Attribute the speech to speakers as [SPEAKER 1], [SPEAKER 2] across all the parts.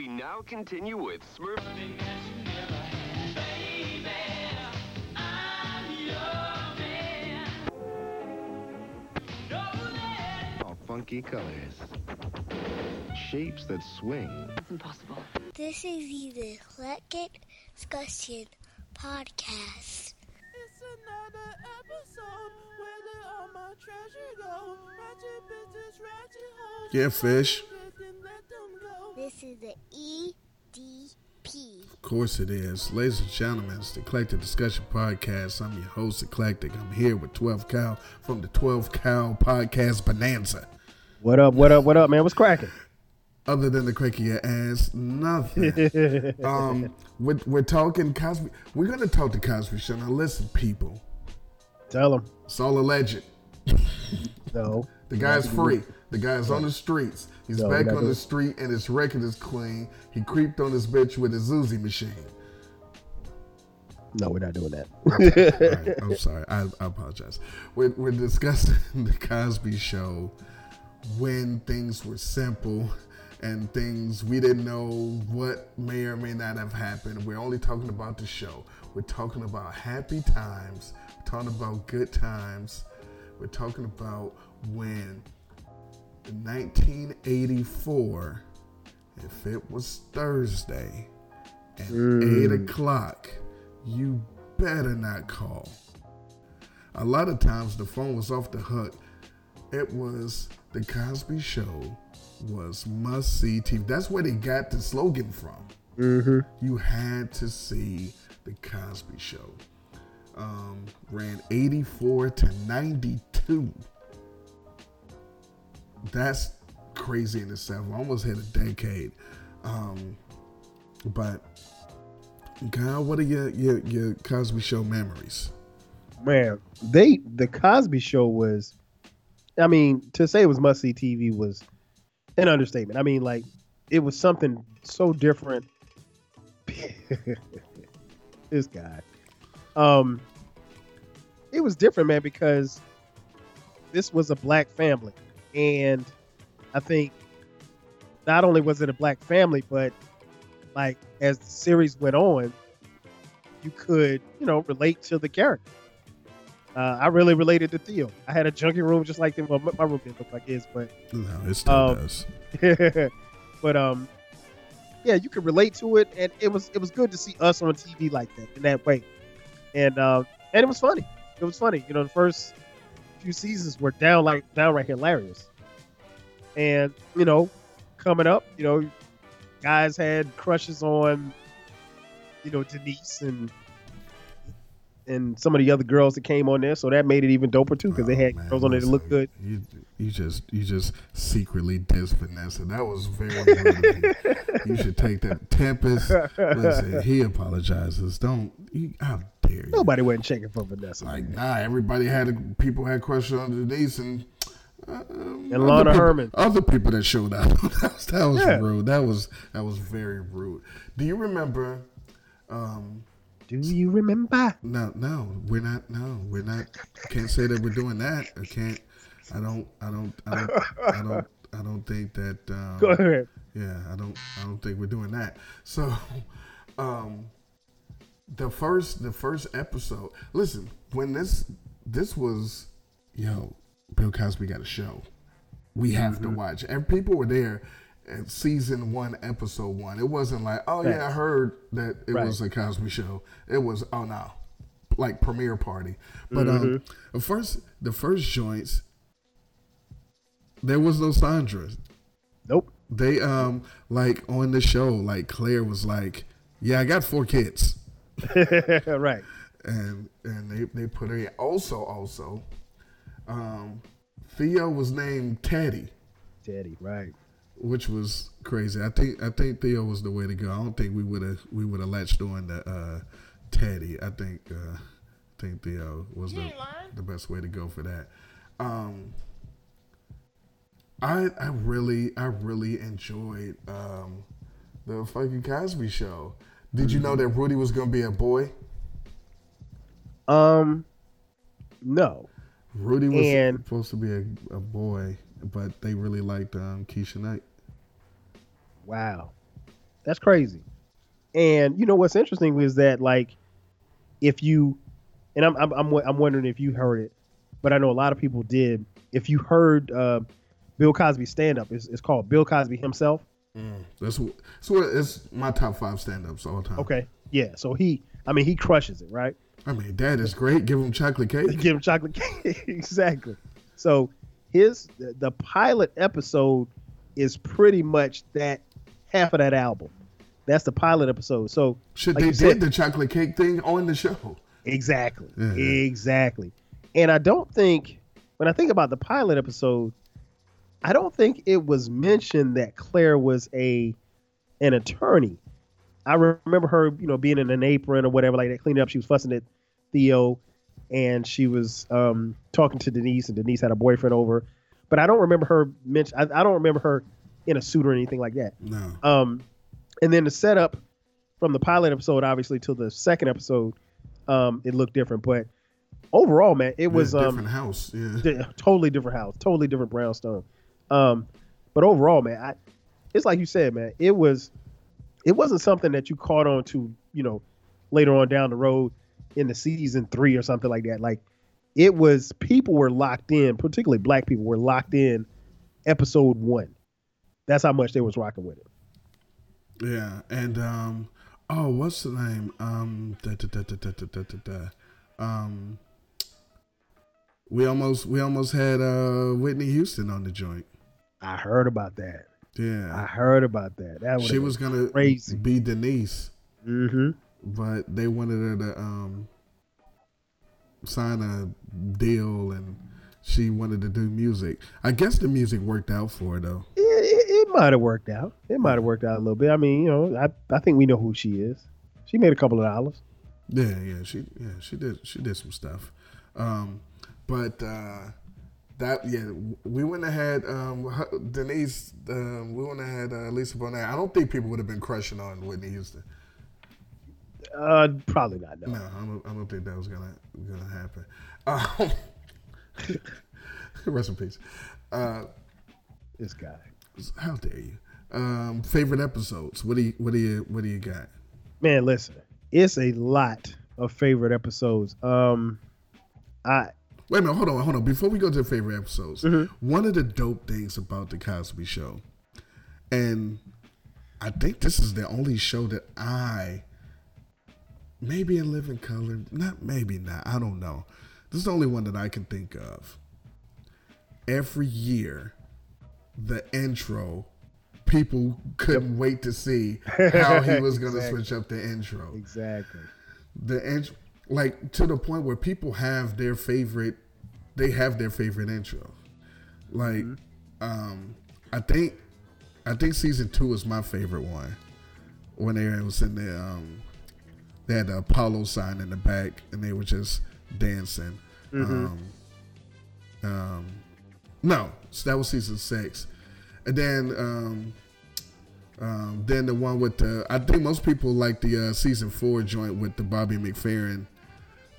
[SPEAKER 1] We now continue with Smurf.
[SPEAKER 2] All funky colors. Shapes that swing.
[SPEAKER 3] It's impossible.
[SPEAKER 4] This is the Eclectic Discussion Podcast.
[SPEAKER 5] It's another episode where did all my treasure go? Ratchet bitches, ratchet hoes.
[SPEAKER 6] Yeah, fish.
[SPEAKER 4] This is the EDP.
[SPEAKER 6] Of course it is. Ladies and gentlemen, it's the Eclectic Discussion Podcast. I'm your host, Eclectic. I'm here with 12 Cow from the 12 Cow Podcast Bonanza.
[SPEAKER 7] What up? What up? What up, man? What's cracking?
[SPEAKER 6] Other than the crack of your ass, nothing. um, we're, we're talking Cosby. We're going to talk the Cosby Show. Now, listen, people.
[SPEAKER 7] Tell him.
[SPEAKER 6] It's all alleged.
[SPEAKER 7] No.
[SPEAKER 6] The guy's free. The guy's on the streets. He's back on the street and his record is clean. He creeped on his bitch with his Uzi machine.
[SPEAKER 7] No, we're not doing that.
[SPEAKER 6] Right, I'm sorry. I, I apologize. We're, we're discussing the Cosby Show when things were simple and things we didn't know what may or may not have happened. We're only talking about the show. We're talking about happy times. We're talking about good times. We're talking about when in 1984, if it was Thursday at 8 o'clock, you better not call. A lot of times the phone was off the hook. It was the Cosby Show was must see TV. That's where they got the slogan from.
[SPEAKER 7] mm-hmm.
[SPEAKER 6] You had to see the Cosby Show. Um, ran 84 to 92. That's crazy in itself. Almost hit a decade. Um, but God, what are your, your your Cosby Show memories?
[SPEAKER 7] Man, they the Cosby Show was. I mean, to say it was must see TV was an understatement. I mean, like it was something so different. this guy, um, it was different, man, because this was a black family, and I think not only was it a black family, but like as the series went on, you could, you know, relate to the character. Uh, I really related to Theo. I had a junkie room just like them. Well, my room didn't look like his, but
[SPEAKER 6] No, it still
[SPEAKER 7] Um,
[SPEAKER 6] does.
[SPEAKER 7] but um, yeah, you could relate to it, and it was it was good to see us on TV like that in that way, and um, and it was funny. It was funny. You know, the first few seasons were down like downright hilarious, and you know, coming up, you know, guys had crushes on, you know, Denise and. And some of the other girls that came on there, so that made it even doper too, because they
[SPEAKER 6] Oh,
[SPEAKER 7] had
[SPEAKER 6] man,
[SPEAKER 7] girls on there that looked good.
[SPEAKER 6] You, you just you just secretly diss Vanessa. That was very rude you. Should take that. Tempestt, listen, he apologizes. Don't. You, how dare you?
[SPEAKER 7] Nobody wasn't checking for Vanessa.
[SPEAKER 6] Like nah, everybody had a, people had crushes on Denise and. Uh,
[SPEAKER 7] And Lana
[SPEAKER 6] people-
[SPEAKER 7] Herman.
[SPEAKER 6] Other people that showed up. that was, that was
[SPEAKER 7] Yeah.
[SPEAKER 6] rude. That was that was very rude. Do you remember? Um,
[SPEAKER 7] Do you remember?
[SPEAKER 6] no, no, we're not. No, we're not. Can't say that we're doing that. I can't. I don't. I don't. I don't. I don't. I don't think that. Um,
[SPEAKER 7] Go ahead.
[SPEAKER 6] yeah, I don't. I don't think we're doing that. So, um, the first, the first episode. Listen, when this, this was, yo, Bill Cosby got a show. We have
[SPEAKER 7] Mm-hmm.
[SPEAKER 6] to watch. And people were there season one, episode one. It wasn't like, oh yeah, I heard that it
[SPEAKER 7] Right.
[SPEAKER 6] was a Cosby show. It was, oh no, like premiere party. But um,
[SPEAKER 7] Mm-hmm.
[SPEAKER 6] the first, the first joints, there was no Sandra
[SPEAKER 7] Nope.
[SPEAKER 6] they um like on the show like claire was like yeah i got four kids
[SPEAKER 7] right.
[SPEAKER 6] and and they they put her in also also um theo was named teddy
[SPEAKER 7] Teddy, right.
[SPEAKER 6] Which was crazy i think i think theo was the way to go i don't think we would have we would have latched on to uh teddy i think uh i think theo was the, the best way to go for that um I I really I really enjoyed um, the fucking Cosby Show. Did you know that Rudy was gonna be a boy?
[SPEAKER 7] Um, no.
[SPEAKER 6] Rudy was
[SPEAKER 7] And-
[SPEAKER 6] supposed to be a, a boy, but they really liked um, Keshia Knight.
[SPEAKER 7] Wow. That's crazy. And you know what's interesting is that like if you and I'm I'm I'm, I'm wondering if you heard it, but I know a lot of people did. If you heard uh, Bill Cosby stand up, it's, it's called Bill Cosby himself.
[SPEAKER 6] That's what. That's what. It's my top five stand-ups all time.
[SPEAKER 7] Okay, yeah. So he, I mean, he crushes it, right?
[SPEAKER 6] I mean, Dad that is great. Give him chocolate cake.
[SPEAKER 7] Give him chocolate cake. exactly. So his the pilot episode is pretty much that half of that album. That's the pilot episode. So
[SPEAKER 6] Shit,
[SPEAKER 7] like
[SPEAKER 6] they did
[SPEAKER 7] said-
[SPEAKER 6] the chocolate cake thing on the show.
[SPEAKER 7] Exactly.
[SPEAKER 6] Yeah.
[SPEAKER 7] Exactly. And I don't think when I think about the pilot episode, I don't think it was mentioned that Claire was a an attorney. I remember her, you know, being in an apron or whatever like that, cleaning up. She was fussing at Theo, and she was um, talking to Denise, and Denise had a boyfriend over. But I don't remember her mention. I, I don't remember her in a suit or anything like that.
[SPEAKER 6] No.
[SPEAKER 7] Um, and then the setup from the pilot episode, obviously, to the second episode, um, it looked different. But overall, man, it was
[SPEAKER 6] Yeah,
[SPEAKER 7] um,
[SPEAKER 6] different house. Yeah.
[SPEAKER 7] di- totally different house, totally different brownstone. Um, but overall, man, I, it's like you said, man, it was, it wasn't something that you caught on to, you know, later on down the road in the season three or something like that. Like, it was people were locked in, particularly black people were locked in, episode one. That's how much they was rocking with it.
[SPEAKER 6] Yeah, and um, oh, what's the name? Um, da, da, da, um, we almost we almost had uh Whitney Houston on the joint.
[SPEAKER 7] I heard about that.
[SPEAKER 6] Yeah, I
[SPEAKER 7] heard about that. That
[SPEAKER 6] she was gonna
[SPEAKER 7] crazy.
[SPEAKER 6] be Denise.
[SPEAKER 7] Mm-hmm.
[SPEAKER 6] But they wanted her to um sign a deal, and she wanted to do music. I guess the music worked out for her though.
[SPEAKER 7] Yeah might have worked out. It might have worked out a little bit. I mean, you know, I, I think we know who she is. She made a couple of dollars.
[SPEAKER 6] Yeah, yeah, she yeah she did she did some stuff, um, but uh, that yeah we wouldn't have had um, her- Denise um, we wouldn't have had uh, Lisa Bonet. I don't think people would have been crushing on Whitney Houston.
[SPEAKER 7] Uh, probably not. No.
[SPEAKER 6] No, I don't, I don't think that was gonna gonna happen. Um, rest in peace. Uh,
[SPEAKER 7] This guy.
[SPEAKER 6] How dare you? Um, favorite episodes? What do you what do you what do you got?
[SPEAKER 7] Man, listen, it's a lot of favorite episodes. Um, I
[SPEAKER 6] Wait a minute, hold on, hold on. Before we go to the favorite episodes,
[SPEAKER 7] Mm-hmm.
[SPEAKER 6] one of the dope things about the Cosby Show, and I think this is the only show that I, maybe in Living Color, not maybe not, I don't know. This is the only one that I can think of. Every year, the intro, people couldn't wait to see how he was going to
[SPEAKER 7] Exactly.
[SPEAKER 6] switch up the intro.
[SPEAKER 7] Exactly.
[SPEAKER 6] the intro, like to the point where people have their favorite they have their favorite intro. Like um i think i think season two is my favorite one when they was in the um they had the apollo sign in the back and they were just dancing. Um um no so that was season six and then um um, then the one with the, I think most people like the uh, season four joint with the Bobby McFerrin,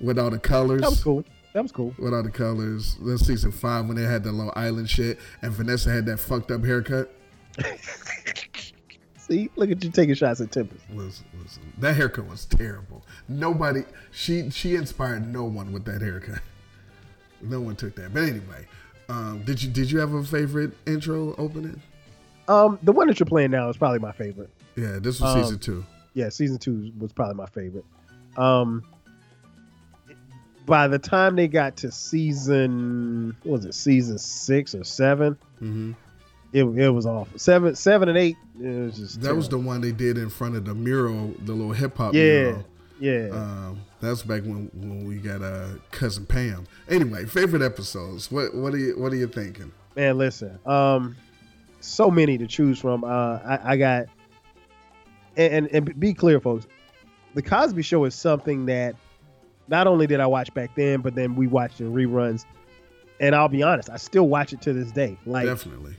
[SPEAKER 6] with all the colors.
[SPEAKER 7] That was cool. That was cool.
[SPEAKER 6] With all the colors. That's season five when they had the Long Island shit, and Vanessa had that fucked up haircut.
[SPEAKER 7] See, look at you taking shots at Tempestt.
[SPEAKER 6] Listen, listen, that haircut was terrible. Nobody, she she inspired no one with that haircut. No one took that. But anyway, um, did you did you have a favorite intro opening?
[SPEAKER 7] Um, the one that you're playing now is probably my favorite.
[SPEAKER 6] Yeah, this was
[SPEAKER 7] Um,
[SPEAKER 6] season two.
[SPEAKER 7] yeah, season two was probably my favorite. Um, by the time they got to season, what was it season six or seven?
[SPEAKER 6] hmm
[SPEAKER 7] It, it was awful. Seven, seven and eight. It was just
[SPEAKER 6] That was the one they did in front of the mural, the little hip hop
[SPEAKER 7] yeah,
[SPEAKER 6] mural.
[SPEAKER 7] Yeah.
[SPEAKER 6] Um, that's back when, when we got uh, cousin Pam. Anyway, favorite episodes. What what are you what are you thinking?
[SPEAKER 7] Man, listen. Um, so many to choose from. Uh, I, I got, and, and and be clear, folks. The Cosby Show is something that not only did I watch back then, but then we watched in reruns. And I'll be honest, I still watch it to this day. Like
[SPEAKER 6] Definitely,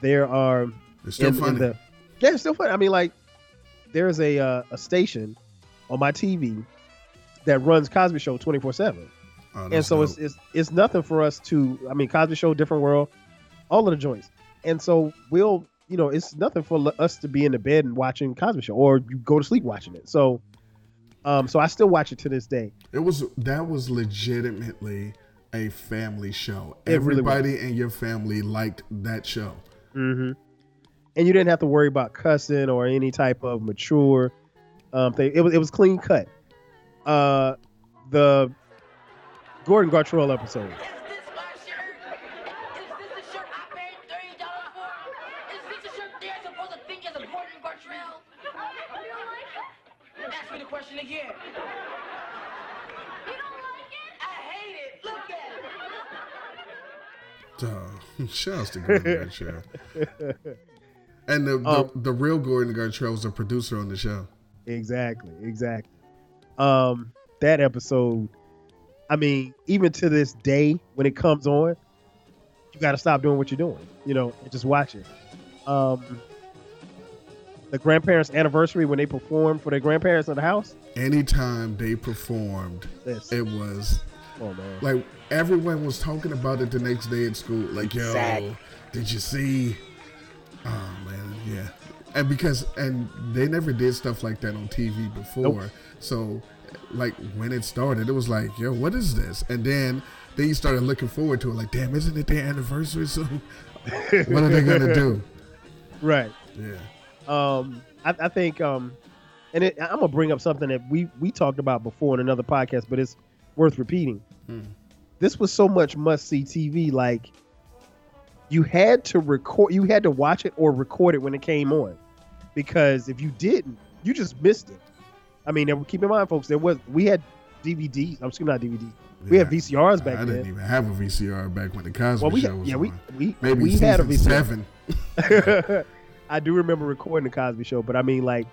[SPEAKER 7] there are
[SPEAKER 6] it's still
[SPEAKER 7] in, in the yeah, it's still funny. I mean, like there's a uh, a station on my TV that runs Cosby Show 24 seven
[SPEAKER 6] oh,
[SPEAKER 7] and so it's,
[SPEAKER 6] dope.
[SPEAKER 7] it's it's nothing for us to i mean cosby show different world all of the joints and so we'll you know, it's nothing for us to be in the bed and watching Cosby Show, or you go to sleep watching it. So, um, so I still watch it to this day.
[SPEAKER 6] It was that was legitimately a family show.
[SPEAKER 7] It really.
[SPEAKER 6] Everybody in your family liked that show.
[SPEAKER 7] Mm-hmm. And you didn't have to worry about cussing or any type of mature um, thing. It was it was clean cut. Uh, the Gordon Gartrell episode.
[SPEAKER 3] Is this my shirt? Is this the shirt I paid thirty dollars for? Is this the shirt they're supposed to think is a Gordon Gartrell? Ask me the question again. You don't like it? I hate it. Look at it.
[SPEAKER 6] Duh. Shouts to Gordon Gartrell. And the, the,
[SPEAKER 7] Um,
[SPEAKER 6] the real Gordon Gartrell was a producer on the show.
[SPEAKER 7] Exactly, exactly. Um, that episode. I mean, even to this day, when it comes on, you got to stop doing what you're doing, you know, and just watch it. Um, the grandparents' anniversary when they performed for their grandparents in the house.
[SPEAKER 6] Anytime they performed,
[SPEAKER 7] This,
[SPEAKER 6] it was
[SPEAKER 7] oh man,
[SPEAKER 6] like everyone was talking about it the next day at school. Like, yo,
[SPEAKER 7] Exactly.
[SPEAKER 6] did you see? Oh man, yeah. And because and they never did stuff like that on TV before.
[SPEAKER 7] Nope.
[SPEAKER 6] So like when it started, it was like, yo, what is this? And then then you started looking forward to it, like, damn, isn't it their anniversary soon? what are they gonna do?
[SPEAKER 7] right.
[SPEAKER 6] Yeah.
[SPEAKER 7] um I, I think um and it, i'm gonna bring up something that we we talked about before in another podcast but it's worth repeating
[SPEAKER 6] Hmm.
[SPEAKER 7] this was so much must see tv like you had to record you had to watch it or record it when it came on because if you didn't you just missed it i mean there- keep in mind folks there was we had dvds i'm excuse me not dvds we had vcrs back
[SPEAKER 6] I
[SPEAKER 7] then I
[SPEAKER 6] didn't even have a VCR back when the Cosby
[SPEAKER 7] well we
[SPEAKER 6] Show was
[SPEAKER 7] yeah we
[SPEAKER 6] on.
[SPEAKER 7] we,
[SPEAKER 6] Maybe
[SPEAKER 7] we had a vcr
[SPEAKER 6] seven.
[SPEAKER 7] I do remember recording the Cosby Show, but I mean, like,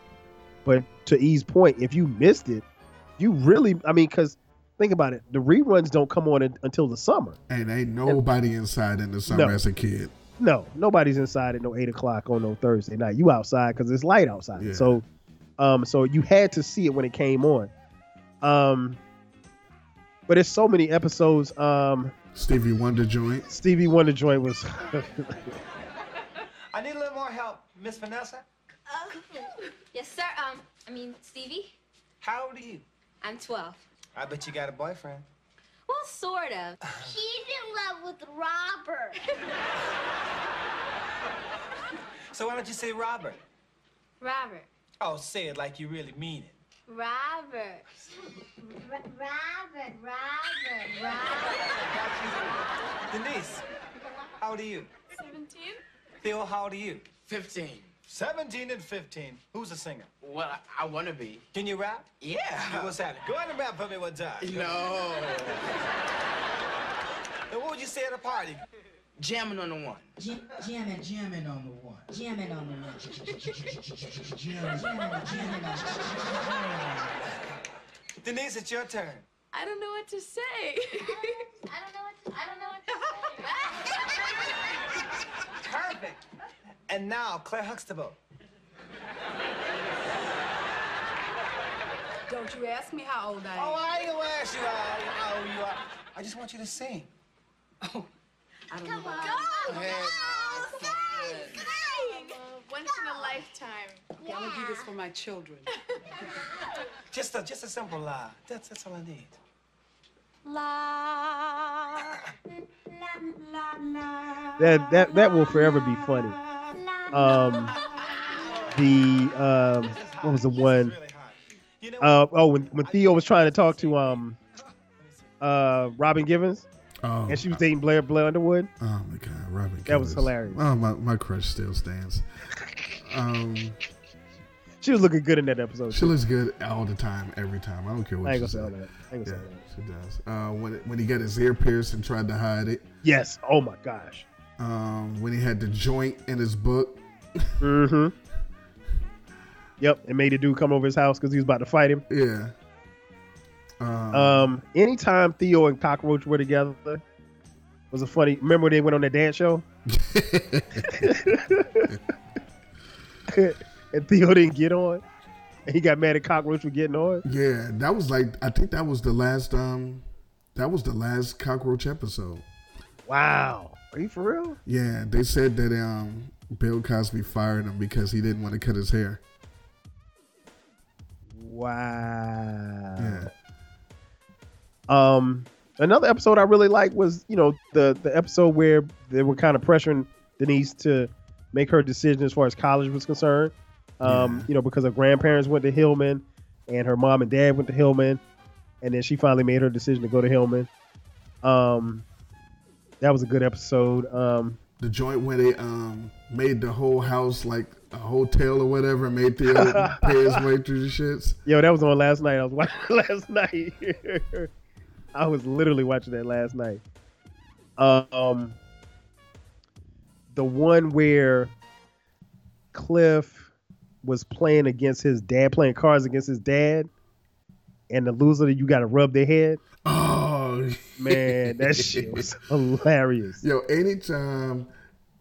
[SPEAKER 7] but to E's point, if you missed it, you really, I mean, because think about it, the reruns don't come on un- until the summer.
[SPEAKER 6] And ain't nobody inside in the summer
[SPEAKER 7] No.
[SPEAKER 6] as a kid.
[SPEAKER 7] No, nobody's inside at no eight o'clock on no Thursday night. You outside because it's light outside.
[SPEAKER 6] Yeah.
[SPEAKER 7] So, um, so you had to see it when it came on. Um, but it's so many episodes. Um,
[SPEAKER 6] Stevie Wonder joint.
[SPEAKER 7] Stevie Wonder joint was.
[SPEAKER 8] I need a little more help, Miss Vanessa.
[SPEAKER 9] Yes, sir. Um, I mean, Stevie,
[SPEAKER 8] How old are you?
[SPEAKER 9] I'm 12.
[SPEAKER 8] I bet you got a boyfriend.
[SPEAKER 9] Well, sort of.
[SPEAKER 4] He's in love with Robert.
[SPEAKER 8] So why don't you say Robert?
[SPEAKER 9] Robert.
[SPEAKER 8] Oh, say it like you really mean it.
[SPEAKER 9] Robert.
[SPEAKER 4] Robert, Robert, Robert.
[SPEAKER 8] Denise, how old are you?
[SPEAKER 3] 17?
[SPEAKER 8] Theo, how old are you?
[SPEAKER 10] 15.
[SPEAKER 8] 17 and 15. Who's a singer?
[SPEAKER 10] Well, I, I want to be.
[SPEAKER 8] Can you rap?
[SPEAKER 10] Yeah.
[SPEAKER 8] What's that? Go ahead and rap for me one time.
[SPEAKER 10] No.
[SPEAKER 8] And what would you say at a party?
[SPEAKER 10] Jamming on the one.
[SPEAKER 11] Jam, jamming, jamming on the one. Jamming on the one. Jamming, jamming, jamming on
[SPEAKER 8] Denise, it's your turn.
[SPEAKER 3] I don't know what to say.
[SPEAKER 9] I don't know what to, I don't know what to say.
[SPEAKER 8] Perfect. And now, Claire Huxtable.
[SPEAKER 3] Don't you ask me how old I am.
[SPEAKER 8] Oh, I ain't gonna ask you how, how old you are. I just want you to sing.
[SPEAKER 3] Oh, I don't know.
[SPEAKER 4] Come on.
[SPEAKER 3] Go!
[SPEAKER 8] Hey.
[SPEAKER 3] Go! Sing! Sing! Once in a lifetime. Okay, I'm gonna do this for my children.
[SPEAKER 8] Just a, just a simple lie. That's, that's all I need.
[SPEAKER 3] La.
[SPEAKER 7] that that that will forever be funny. Um, the um, what was the one?
[SPEAKER 8] Really hot. You know
[SPEAKER 7] Uh, oh, when when Theo was trying to talk to um, uh, Robin Givens,
[SPEAKER 6] Oh,
[SPEAKER 7] and she was dating Blair Blair Underwood.
[SPEAKER 6] oh my God, Robin.
[SPEAKER 7] That was hilarious.
[SPEAKER 6] Oh my, my crush still stands. Um,
[SPEAKER 7] She was looking good in that episode.
[SPEAKER 6] she
[SPEAKER 7] too.
[SPEAKER 6] looks good all the time, every time. I don't care what
[SPEAKER 7] I ain't
[SPEAKER 6] you
[SPEAKER 7] gonna say that. I ain't gonna
[SPEAKER 6] Yeah,
[SPEAKER 7] say all that.
[SPEAKER 6] she does. Uh, when when he got his ear pierced and tried to hide it.
[SPEAKER 7] Yes. Oh my gosh.
[SPEAKER 6] Um, when he had the joint in his book.
[SPEAKER 7] Mm-hmm. Yep. And made a dude come over his house because he was about to fight him.
[SPEAKER 6] Yeah. Um,
[SPEAKER 7] Um, anytime Theo and Cockroach were together was a funny. Remember when they went on that dance show and Theo didn't get on, and he got mad at Cockroach for getting on.
[SPEAKER 6] yeah, that was like I think that was the last um, that was the last cockroach episode.
[SPEAKER 7] Wow. Are you for real?
[SPEAKER 6] Yeah, they said that um Bill Cosby fired him because he didn't want to cut his hair.
[SPEAKER 7] Wow.
[SPEAKER 6] Yeah.
[SPEAKER 7] Um, another episode I really liked was you know the the episode where they were kind of pressuring Denise to make her decision as far as college was concerned. Um,
[SPEAKER 6] Yeah.
[SPEAKER 7] you know because her grandparents went to Hillman, and her mom and dad went to Hillman, and then she finally made her decision to go to Hillman. Um, that was a good episode. Um,
[SPEAKER 6] The joint where they um made the whole house like a hotel or whatever, made Theo pay his way through the shits.
[SPEAKER 7] Yo, that was on last night. I was watching last night. I was literally watching that last night. Um, the one where Cliff was playing against his dad, playing cards against his dad, and the loser, you got to rub their head.
[SPEAKER 6] Oh
[SPEAKER 7] Man, that shit was hilarious.
[SPEAKER 6] Yo, anytime,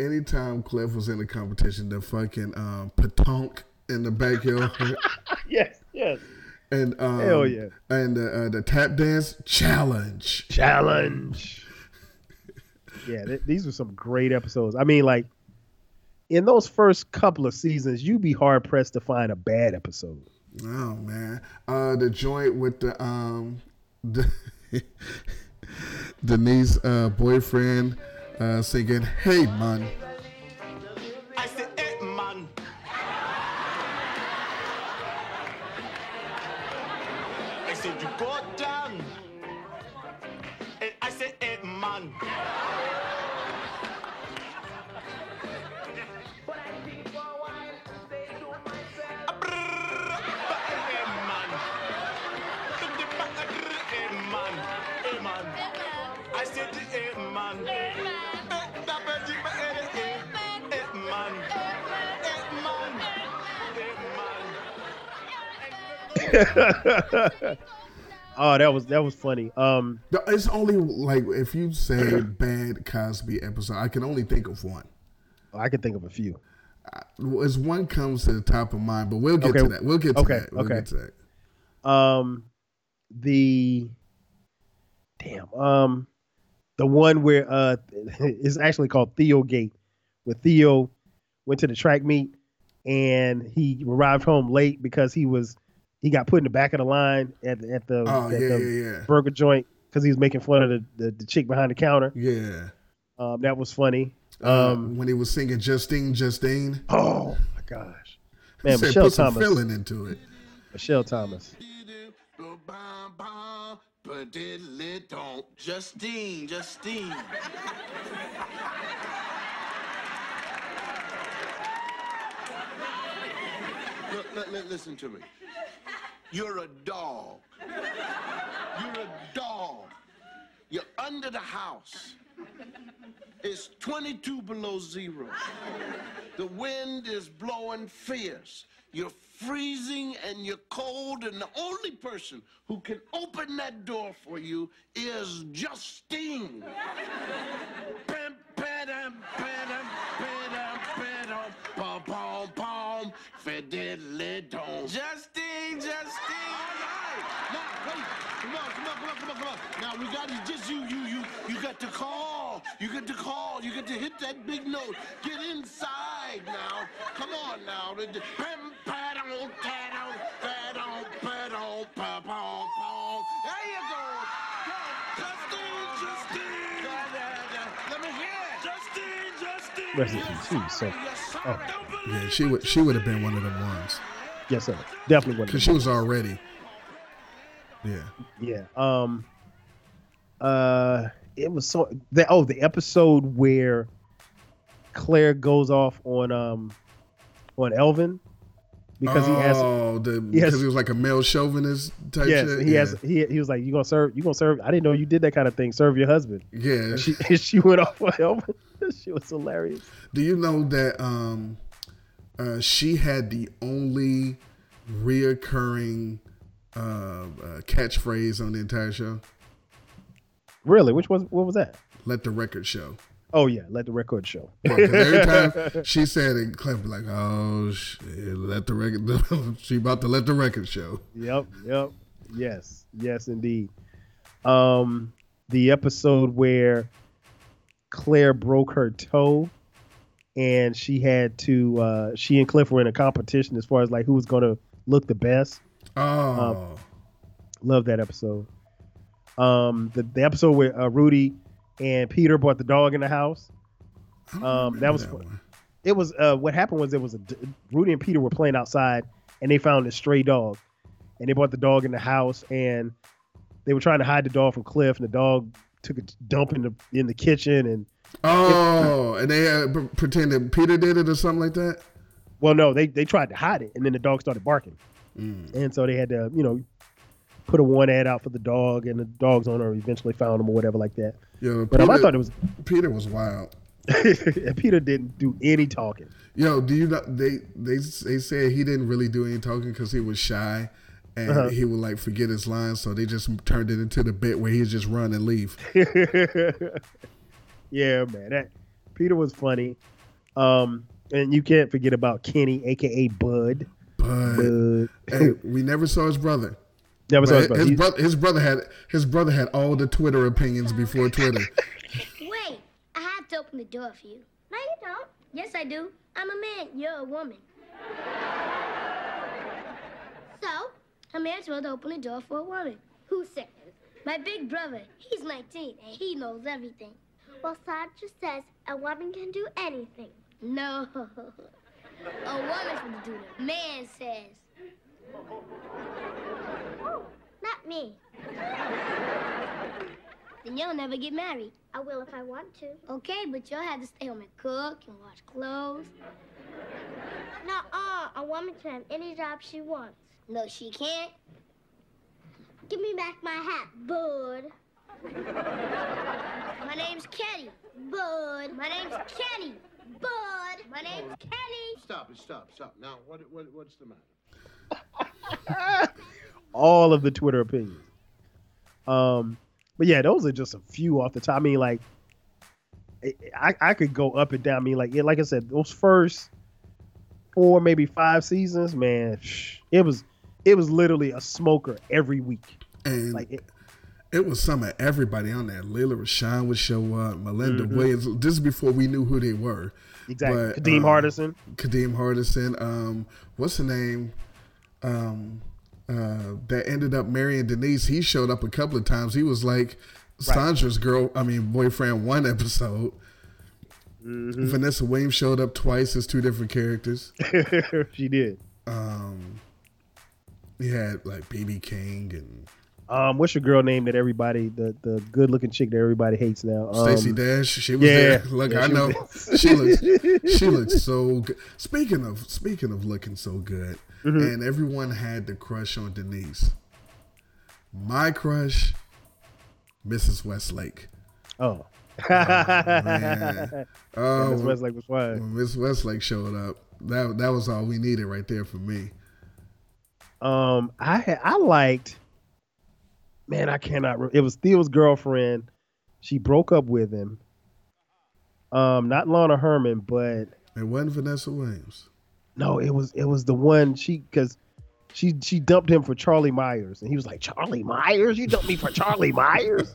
[SPEAKER 6] anytime Cliff was in the competition, the fucking um, pétanque in the backyard,
[SPEAKER 7] yes, yes.
[SPEAKER 6] and um,
[SPEAKER 7] Hell yeah.
[SPEAKER 6] and the uh, the tap dance challenge.
[SPEAKER 7] Challenge. yeah, th- these were some great episodes. I mean, like in those first couple of seasons, you'd be hard pressed to find a bad episode.
[SPEAKER 6] Oh man, uh, the joint with the um, the, Denise uh, boyfriend uh, singing "Hey man."
[SPEAKER 7] oh, that was that was funny. Um,
[SPEAKER 6] It's only like if you say bad Cosby episode, I can only think of one.
[SPEAKER 7] I can think of a few.
[SPEAKER 6] As one comes to the top of mind, but we'll get
[SPEAKER 7] Okay,
[SPEAKER 6] to that. We'll get to
[SPEAKER 7] okay,
[SPEAKER 6] that. We'll
[SPEAKER 7] okay.
[SPEAKER 6] get to that.
[SPEAKER 7] Um, the damn um, the one where uh, it's actually called Theo Gate, where Theo went to the track meet and he arrived home late because he was he got put in the back of the line at at the,
[SPEAKER 6] Oh,
[SPEAKER 7] at
[SPEAKER 6] yeah,
[SPEAKER 7] the
[SPEAKER 6] yeah, yeah.
[SPEAKER 7] burger joint because he was making fun of the, the, the chick behind the counter.
[SPEAKER 6] Yeah.
[SPEAKER 7] Um, that was funny.
[SPEAKER 6] Uh,
[SPEAKER 7] Um,
[SPEAKER 6] when he was singing Justine, Justine.
[SPEAKER 7] oh my gosh, man,
[SPEAKER 6] Said
[SPEAKER 7] Michelle
[SPEAKER 6] put some
[SPEAKER 7] Thomas,
[SPEAKER 6] feeling into it.
[SPEAKER 7] Michelle Thomas.
[SPEAKER 10] Justine, Justine.
[SPEAKER 12] Look, look, look, listen to me. You're a dog. You're a dog. You're under the house. It's 22 below zero. The wind is blowing fierce. You're freezing and you're cold, and the only person who can open that door for you is Justine. Get to call. You get to hit that big note. Get inside now. Come on now. The- the- Pam, padam, tadam, tadam, padam, pa, pom, pom. There you go. Go. Justine, Justine. Da, da, da. Let me hear. Justine, Justine.
[SPEAKER 7] Rest in peace. She so. Oh,
[SPEAKER 6] Yeah, she would she would have been one of them ones
[SPEAKER 7] yes, sir. Definitely one.
[SPEAKER 6] because she was already. Yeah.
[SPEAKER 7] Yeah. Um. Uh. It was so. The, oh, the episode where Claire goes off on um on Elvin because he has.
[SPEAKER 6] oh,
[SPEAKER 7] he has-
[SPEAKER 6] because he was like a male chauvinist type
[SPEAKER 7] Yes,
[SPEAKER 6] shit.
[SPEAKER 7] he
[SPEAKER 6] yeah.
[SPEAKER 7] has. He, he was like, "You gonna serve? You gonna serve? I didn't know you did that kind of thing. Serve your husband."
[SPEAKER 6] Yeah.
[SPEAKER 7] And she and she went off on Elvin. she was hilarious.
[SPEAKER 6] Do you know that um, uh, she had the only reoccurring uh, uh, catchphrase on the entire show?
[SPEAKER 7] Really? Which was what was that?
[SPEAKER 6] Let the record show.
[SPEAKER 7] Oh yeah, let the record show.
[SPEAKER 6] Yeah, every time she said it, Cliff be like, "Oh shit, let the record." she about to let the record show.
[SPEAKER 7] Yep, yep. Yes, yes, indeed. Um, the episode where Claire broke her toe and she had to. Uh, she and Cliff were in a competition as far as like who was going to look the best.
[SPEAKER 6] Oh,
[SPEAKER 7] Love that episode. Um, the the episode where uh, Rudy and Peter brought the dog in the house. Um, that was it. Was uh, what happened was it was a Rudy and Peter were playing outside, and they found a stray dog, and they brought the dog in the house, and they were trying to hide the dog from Cliff, and the dog took a dump in the in the kitchen, and
[SPEAKER 6] oh, and they uh, p- pretended Peter did it or something like that.
[SPEAKER 7] well, no, they they tried to hide it, and then the dog started barking,
[SPEAKER 6] Mm.
[SPEAKER 7] and so they had to you know put a one ad out for the dog, and the dog's owner eventually found him or whatever like that.
[SPEAKER 6] Yeah,
[SPEAKER 7] But um, I thought it was
[SPEAKER 6] Peter was wild.
[SPEAKER 7] Peter didn't do any talking.
[SPEAKER 6] Yo, do you know they they they said he didn't really do any talking because he was shy, and
[SPEAKER 7] Uh-huh.
[SPEAKER 6] he would like forget his lines, so they just turned it into the bit where he just run and leave.
[SPEAKER 7] yeah, man, that Peter was funny. Um, and you can't forget about Kenny, aka Bud.
[SPEAKER 6] But
[SPEAKER 7] Bud.
[SPEAKER 6] hey, we never saw his brother.
[SPEAKER 7] Never saw
[SPEAKER 6] But
[SPEAKER 7] his brother.
[SPEAKER 6] His,
[SPEAKER 7] He-
[SPEAKER 6] brother. his brother had his brother had all the Twitter opinions before Twitter.
[SPEAKER 4] Wait, I have to open the door for you. No, you don't. Yes, I do. I'm a man. You're a woman. So, I may as well open the door for a woman. Who says? My big brother. He's 19 and he knows everything. Well, Sandra says a woman can do anything. No. A woman's gonna do it. Man says. Not me. Then you'll never get married. I will if I want to. Okay, but you'll have to stay home and cook and wash clothes. Nuh-uh. A woman can have any job she wants. No, she can't. Give me back my hat, bud. My name's Kenny. Bud. My name's Kenny. Bud. My name's Kenny.
[SPEAKER 12] Stop it, stop, stop. Now, what, what, what's the matter?
[SPEAKER 7] all of the Twitter opinions. Um, but yeah, those are just a few off the top. I mean, like, I I could go up and down. I mean, like, yeah, like I said, those first four, maybe five seasons, man, shh, it was it was literally a smoker every week.
[SPEAKER 6] And
[SPEAKER 7] Like, it,
[SPEAKER 6] it was some of everybody on there. Layla Rashawn would show up. Melinda
[SPEAKER 7] Mhm.
[SPEAKER 6] Williams. This is before we knew who they were.
[SPEAKER 7] Exactly.
[SPEAKER 6] But,
[SPEAKER 7] Kadeem
[SPEAKER 6] um,
[SPEAKER 7] Hardison.
[SPEAKER 6] Kadeem Hardison. Um, what's the name? Um, uh, that ended up marrying Denise. He showed up a couple of times. He was like Sandra's girl. I mean, boyfriend. One episode.
[SPEAKER 7] Mm-hmm.
[SPEAKER 6] Vanessa Williams showed up twice as two different characters.
[SPEAKER 7] she did.
[SPEAKER 6] Um, he had like BB King and
[SPEAKER 7] Um, what's your girl name that everybody the the good looking chick that everybody hates now? Um,
[SPEAKER 6] Stacey Dash. She was
[SPEAKER 7] yeah,
[SPEAKER 6] there. Look,
[SPEAKER 7] yeah,
[SPEAKER 6] I know she looks. She looks so good. Speaking of speaking of looking so good,
[SPEAKER 7] Mhm.
[SPEAKER 6] and everyone had the crush on Denise. My crush, Mrs. Westlake.
[SPEAKER 7] Oh.
[SPEAKER 6] man. Oh,
[SPEAKER 7] Miss Westlake was fine.
[SPEAKER 6] When Miss Westlake showed up, that that was all we needed right there for me.
[SPEAKER 7] Um, I had I liked. Man, I cannot. Re- it was Theo's girlfriend. She broke up with him. Um, not Lana Herman, but
[SPEAKER 6] It wasn't Vanessa Williams.
[SPEAKER 7] no, it was it was the one she because she she dumped him for Charlie Myers, and he was like, Charlie Myers, you dumped me for Charlie Myers.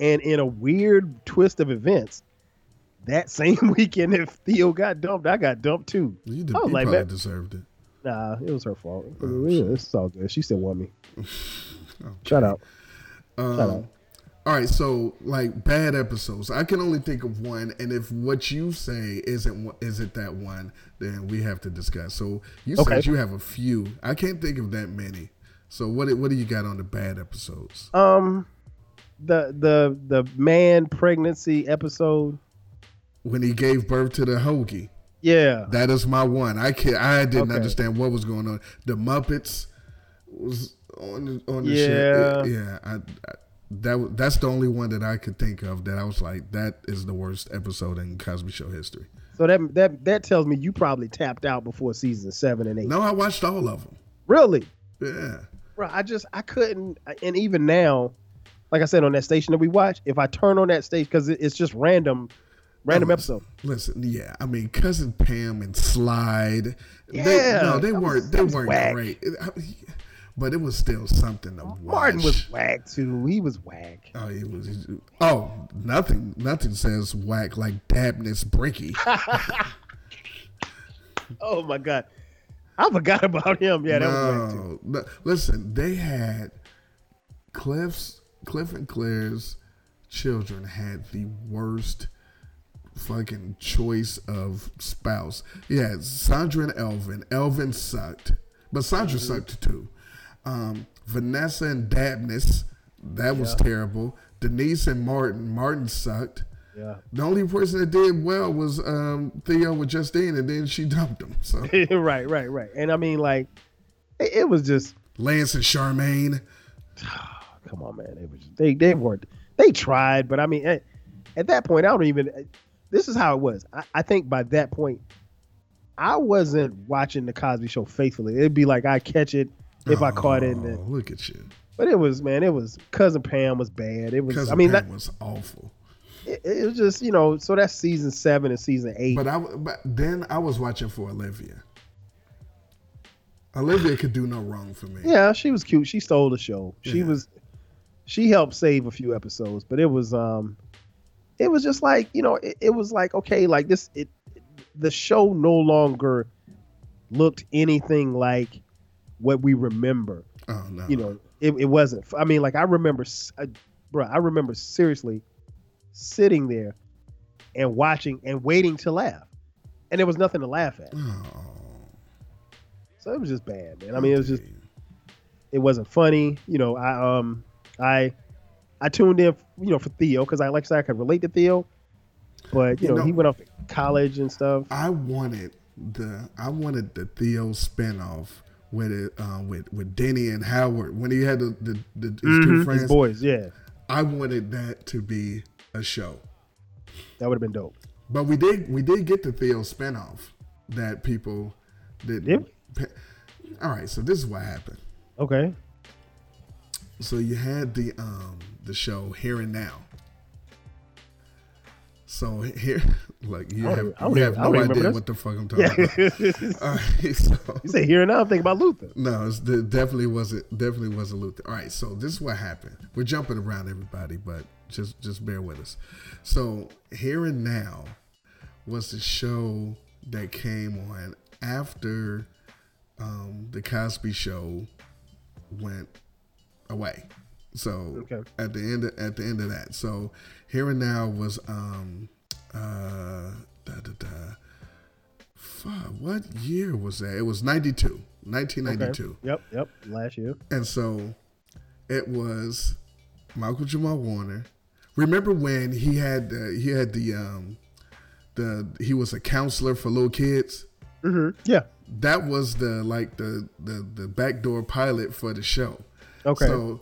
[SPEAKER 7] and in a weird twist of events, that same weekend if Theo got dumped, I got dumped too.
[SPEAKER 6] You, did, you
[SPEAKER 7] like,
[SPEAKER 6] probably
[SPEAKER 7] man,
[SPEAKER 6] deserved it.
[SPEAKER 7] Nah, it was her fault. it's all good. She still won me.
[SPEAKER 6] Okay.
[SPEAKER 7] Shut up.
[SPEAKER 6] Um,
[SPEAKER 7] Shut up.
[SPEAKER 6] All right, so like bad episodes, I can only think of one, and if what you say isn't isn't that one, then we have to discuss. So you
[SPEAKER 7] Okay.
[SPEAKER 6] said you have a few. I can't think of that many. So what what do you got on the bad episodes?
[SPEAKER 7] Um, the the the man pregnancy episode.
[SPEAKER 6] When he gave birth to the hoagie,
[SPEAKER 7] Yeah.
[SPEAKER 6] that is my one. I can't. I didn't
[SPEAKER 7] Okay.
[SPEAKER 6] understand what was going on. The Muppets was on the on the
[SPEAKER 7] Yeah.
[SPEAKER 6] shit. Yeah, I, I that that's the only one that I could think of that I was like that is the worst episode in Cosby Show history.
[SPEAKER 7] So that that that tells me you probably tapped out before season seven and eight.
[SPEAKER 6] No, I watched all of them.
[SPEAKER 7] Really,
[SPEAKER 6] Yeah.
[SPEAKER 7] bro. I just I couldn't. And even now, like I said on that station that we watch, if I turn on that station because it's just random, random
[SPEAKER 6] No,
[SPEAKER 7] episode.
[SPEAKER 6] Listen, yeah, I mean, cousin Pam and Slide. they,
[SPEAKER 7] Yeah,
[SPEAKER 6] no, they weren't.
[SPEAKER 7] was-
[SPEAKER 6] they weren't
[SPEAKER 7] whack.
[SPEAKER 6] great. It- I- but it was still something to watch.
[SPEAKER 7] Martin was whack too. He was whack.
[SPEAKER 6] Oh, he was. he- oh, nothing. Nothing says whack like Dabnis Brickey.
[SPEAKER 7] Oh my god, I forgot about him. Yeah, that was whack too.
[SPEAKER 6] no, no, listen, they had Cliff's Cliff and Claire's children had the worst fucking choice of spouse. Yeah, Sandra and Elvin. Elvin sucked, but Sandra
[SPEAKER 7] Mm-hmm.
[SPEAKER 6] sucked too. Um, Vanessa and Dabnis, that was terrible. Denise and Martin, Martin sucked.
[SPEAKER 7] Yeah.
[SPEAKER 6] The only person that did well was um, Theo with Justine, and then she dumped him. So
[SPEAKER 7] right, right, right. And I mean, like, it, it was just
[SPEAKER 6] Lance and Charmaine.
[SPEAKER 7] come on, man. It was they they weren't they tried, but I mean, at, at that point, I don't even. This is how it was. I, I think by that point, I wasn't watching the Cosby Show faithfully. It'd be like I catch it if I caught it, then,
[SPEAKER 6] Oh, look at you.
[SPEAKER 7] but it was man, it was cousin Pam was bad. It was.
[SPEAKER 6] Cousin
[SPEAKER 7] I mean,
[SPEAKER 6] Pam
[SPEAKER 7] that,
[SPEAKER 6] was awful.
[SPEAKER 7] it, it was just you know. So that's season seven and season eight.
[SPEAKER 6] But I but then I was watching for Olivia. Olivia could do no wrong for me.
[SPEAKER 7] Yeah, she was cute. She stole the show. She
[SPEAKER 6] Yeah.
[SPEAKER 7] was she helped save a few episodes, but it was um it was just like, you know, it, it was like okay, like this it the show no longer looked anything like what we remember.
[SPEAKER 6] Oh no.
[SPEAKER 7] You know, it, it wasn't. I mean, like I remember I, bro, I remember seriously sitting there and watching and waiting to laugh. And there was nothing to laugh at.
[SPEAKER 6] Oh,
[SPEAKER 7] So it was just bad, man. I mean, it was just it wasn't funny. You know, I um I I tuned in, you know, for Theo because I like I could relate to Theo, but you,
[SPEAKER 6] You
[SPEAKER 7] know,
[SPEAKER 6] know-
[SPEAKER 7] he went off to college and stuff.
[SPEAKER 6] I wanted the I wanted the Theo spinoff with it uh, with with Denny and Howard when he had the, the, the his
[SPEAKER 7] Mhm,
[SPEAKER 6] two
[SPEAKER 7] his
[SPEAKER 6] friends.
[SPEAKER 7] boys, yeah.
[SPEAKER 6] I wanted that to be a show.
[SPEAKER 7] That would have been dope.
[SPEAKER 6] But we did we did get the Theo spinoff that people did. All right, so this is what happened.
[SPEAKER 7] Okay.
[SPEAKER 6] So you had the um the show Here and Now. So here, look, you
[SPEAKER 7] I
[SPEAKER 6] have,
[SPEAKER 7] even- I don't
[SPEAKER 6] you have no idea
[SPEAKER 7] this.
[SPEAKER 6] what the fuck I'm talking
[SPEAKER 7] Yeah.
[SPEAKER 6] about. All right, so
[SPEAKER 7] You say here and now, I'm thinking about Luther.
[SPEAKER 6] no, it's, it definitely wasn't. Definitely wasn't Luther. All right, so this is what happened. We're jumping around everybody, but just just bear with us. So here and now was the show that came on after um, the Cosby Show went away. So
[SPEAKER 7] Okay.
[SPEAKER 6] at the end of, at the end of that, so here and now was um uh da da da. Fuck, what year was that? It was 92, 1992.
[SPEAKER 7] Okay. Yep, yep. Last year.
[SPEAKER 6] And so it was Michael Jamal Warner. Remember when he had the, he had the um the he was a counselor for little kids?
[SPEAKER 7] Mm-hmm. Yeah.
[SPEAKER 6] That was the like the the the backdoor pilot for the show.
[SPEAKER 7] Okay.
[SPEAKER 6] So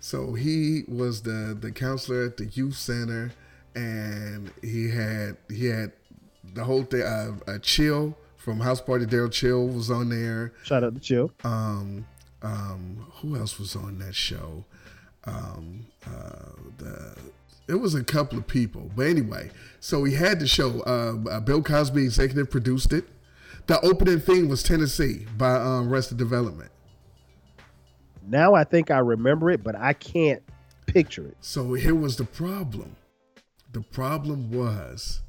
[SPEAKER 6] so he was the the counselor at the youth center and he had he had the whole thing uh, uh chill from House Party Daryl Chill was on there.
[SPEAKER 7] Shout out to Chill.
[SPEAKER 6] Um, um, who else was on that show? Um, uh, the it was a couple of people, but anyway. So he had the show. Uh, uh, Bill Cosby executive produced it. The opening theme was Tennessee by um, Arrested Development.
[SPEAKER 7] Now I think I remember it, but I can't picture it.
[SPEAKER 6] So here was the problem. The problem was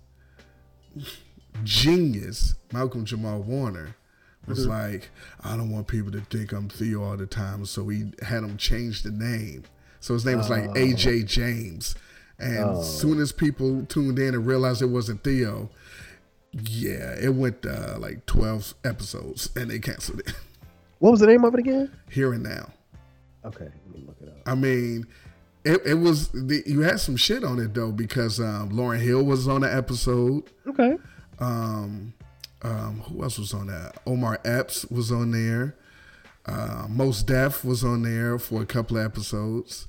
[SPEAKER 6] genius Malcolm Jamal Warner was
[SPEAKER 7] Mhm.
[SPEAKER 6] like, I don't want people to think I'm Theo all the time, so he had him change the name. So his name was like
[SPEAKER 7] Oh.
[SPEAKER 6] AJ James. And
[SPEAKER 7] Oh.
[SPEAKER 6] as soon as people tuned in and realized it wasn't Theo, yeah, it went uh, like 12 episodes and they canceled it.
[SPEAKER 7] What was the name of it again?
[SPEAKER 6] Here and now.
[SPEAKER 7] Okay, let me look it up.
[SPEAKER 6] I mean, it, it was the, you had some shit on it though because um, Lauryn Hill was on the episode.
[SPEAKER 7] Okay.
[SPEAKER 6] Um, um, who else was on that? Omar Epps was on there. Uh, Mos Def was on there for a couple of episodes.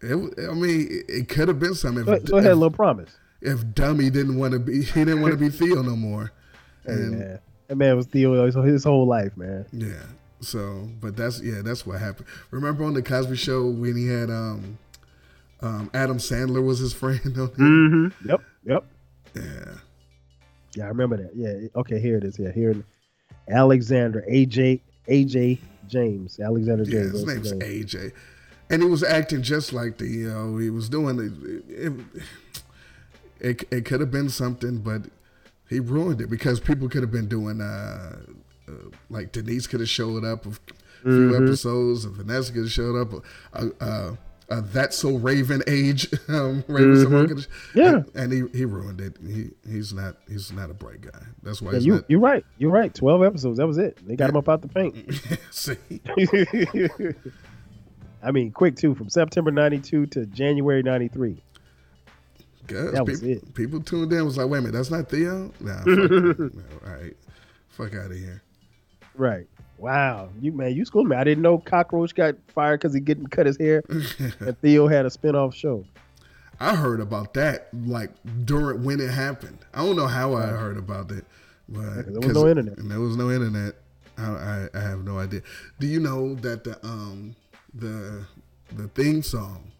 [SPEAKER 6] It, I mean, it, it could have been something.
[SPEAKER 7] Go,
[SPEAKER 6] If,
[SPEAKER 7] go ahead,
[SPEAKER 6] if,
[SPEAKER 7] little promise.
[SPEAKER 6] if Dummy didn't want to be, he didn't want to be Theo no more.
[SPEAKER 7] Hey,
[SPEAKER 6] And
[SPEAKER 7] man. That man was Theo his, his whole life, man.
[SPEAKER 6] Yeah. So, but that's yeah, that's what happened. Remember on the Cosby Show when he had um, um, Adam Sandler was his friend on.
[SPEAKER 7] Mm-hmm. Yep. Yep.
[SPEAKER 6] Yeah.
[SPEAKER 7] Yeah, I remember that. Yeah. Okay, here it is. Yeah, here. Alexander AJ AJ James, Alexander
[SPEAKER 6] Yeah,
[SPEAKER 7] James.
[SPEAKER 6] his
[SPEAKER 7] that's
[SPEAKER 6] name's
[SPEAKER 7] name.
[SPEAKER 6] AJ, and he was acting just like the you know he was doing it. It, it, it could have been something, but he ruined it because people could have been doing uh, uh like Denise could have showed up a few
[SPEAKER 7] Mhm.
[SPEAKER 6] episodes, and Vanessa could have showed up. Uh, uh, uh, that's so Raven age, um, Raven
[SPEAKER 7] Mhm.
[SPEAKER 6] Have-
[SPEAKER 7] Yeah.
[SPEAKER 6] and, and he, he ruined it. He he's not he's not a bright guy. That's why
[SPEAKER 7] Yeah,
[SPEAKER 6] he's
[SPEAKER 7] you
[SPEAKER 6] not.
[SPEAKER 7] you're right. You're right. Twelve episodes. That was it. They got him up out the paint.
[SPEAKER 6] See,
[SPEAKER 7] I mean, quick too. From September '92 to January '93.
[SPEAKER 6] Guys,
[SPEAKER 7] That was
[SPEAKER 6] people, people tuned in was like, wait a minute, that's not Theo. Nah, fuck. No, all right, fuck out of here.
[SPEAKER 7] Right. Wow. You man, you schooled me. I didn't know Cockroach got fired because he getting cut his hair, and Theo had a spinoff show.
[SPEAKER 6] I heard about that like during when it happened. I don't know how I heard about it, but
[SPEAKER 7] there was no internet.
[SPEAKER 6] and there was no internet. I, I, I have no idea. Do you know that the um the the theme song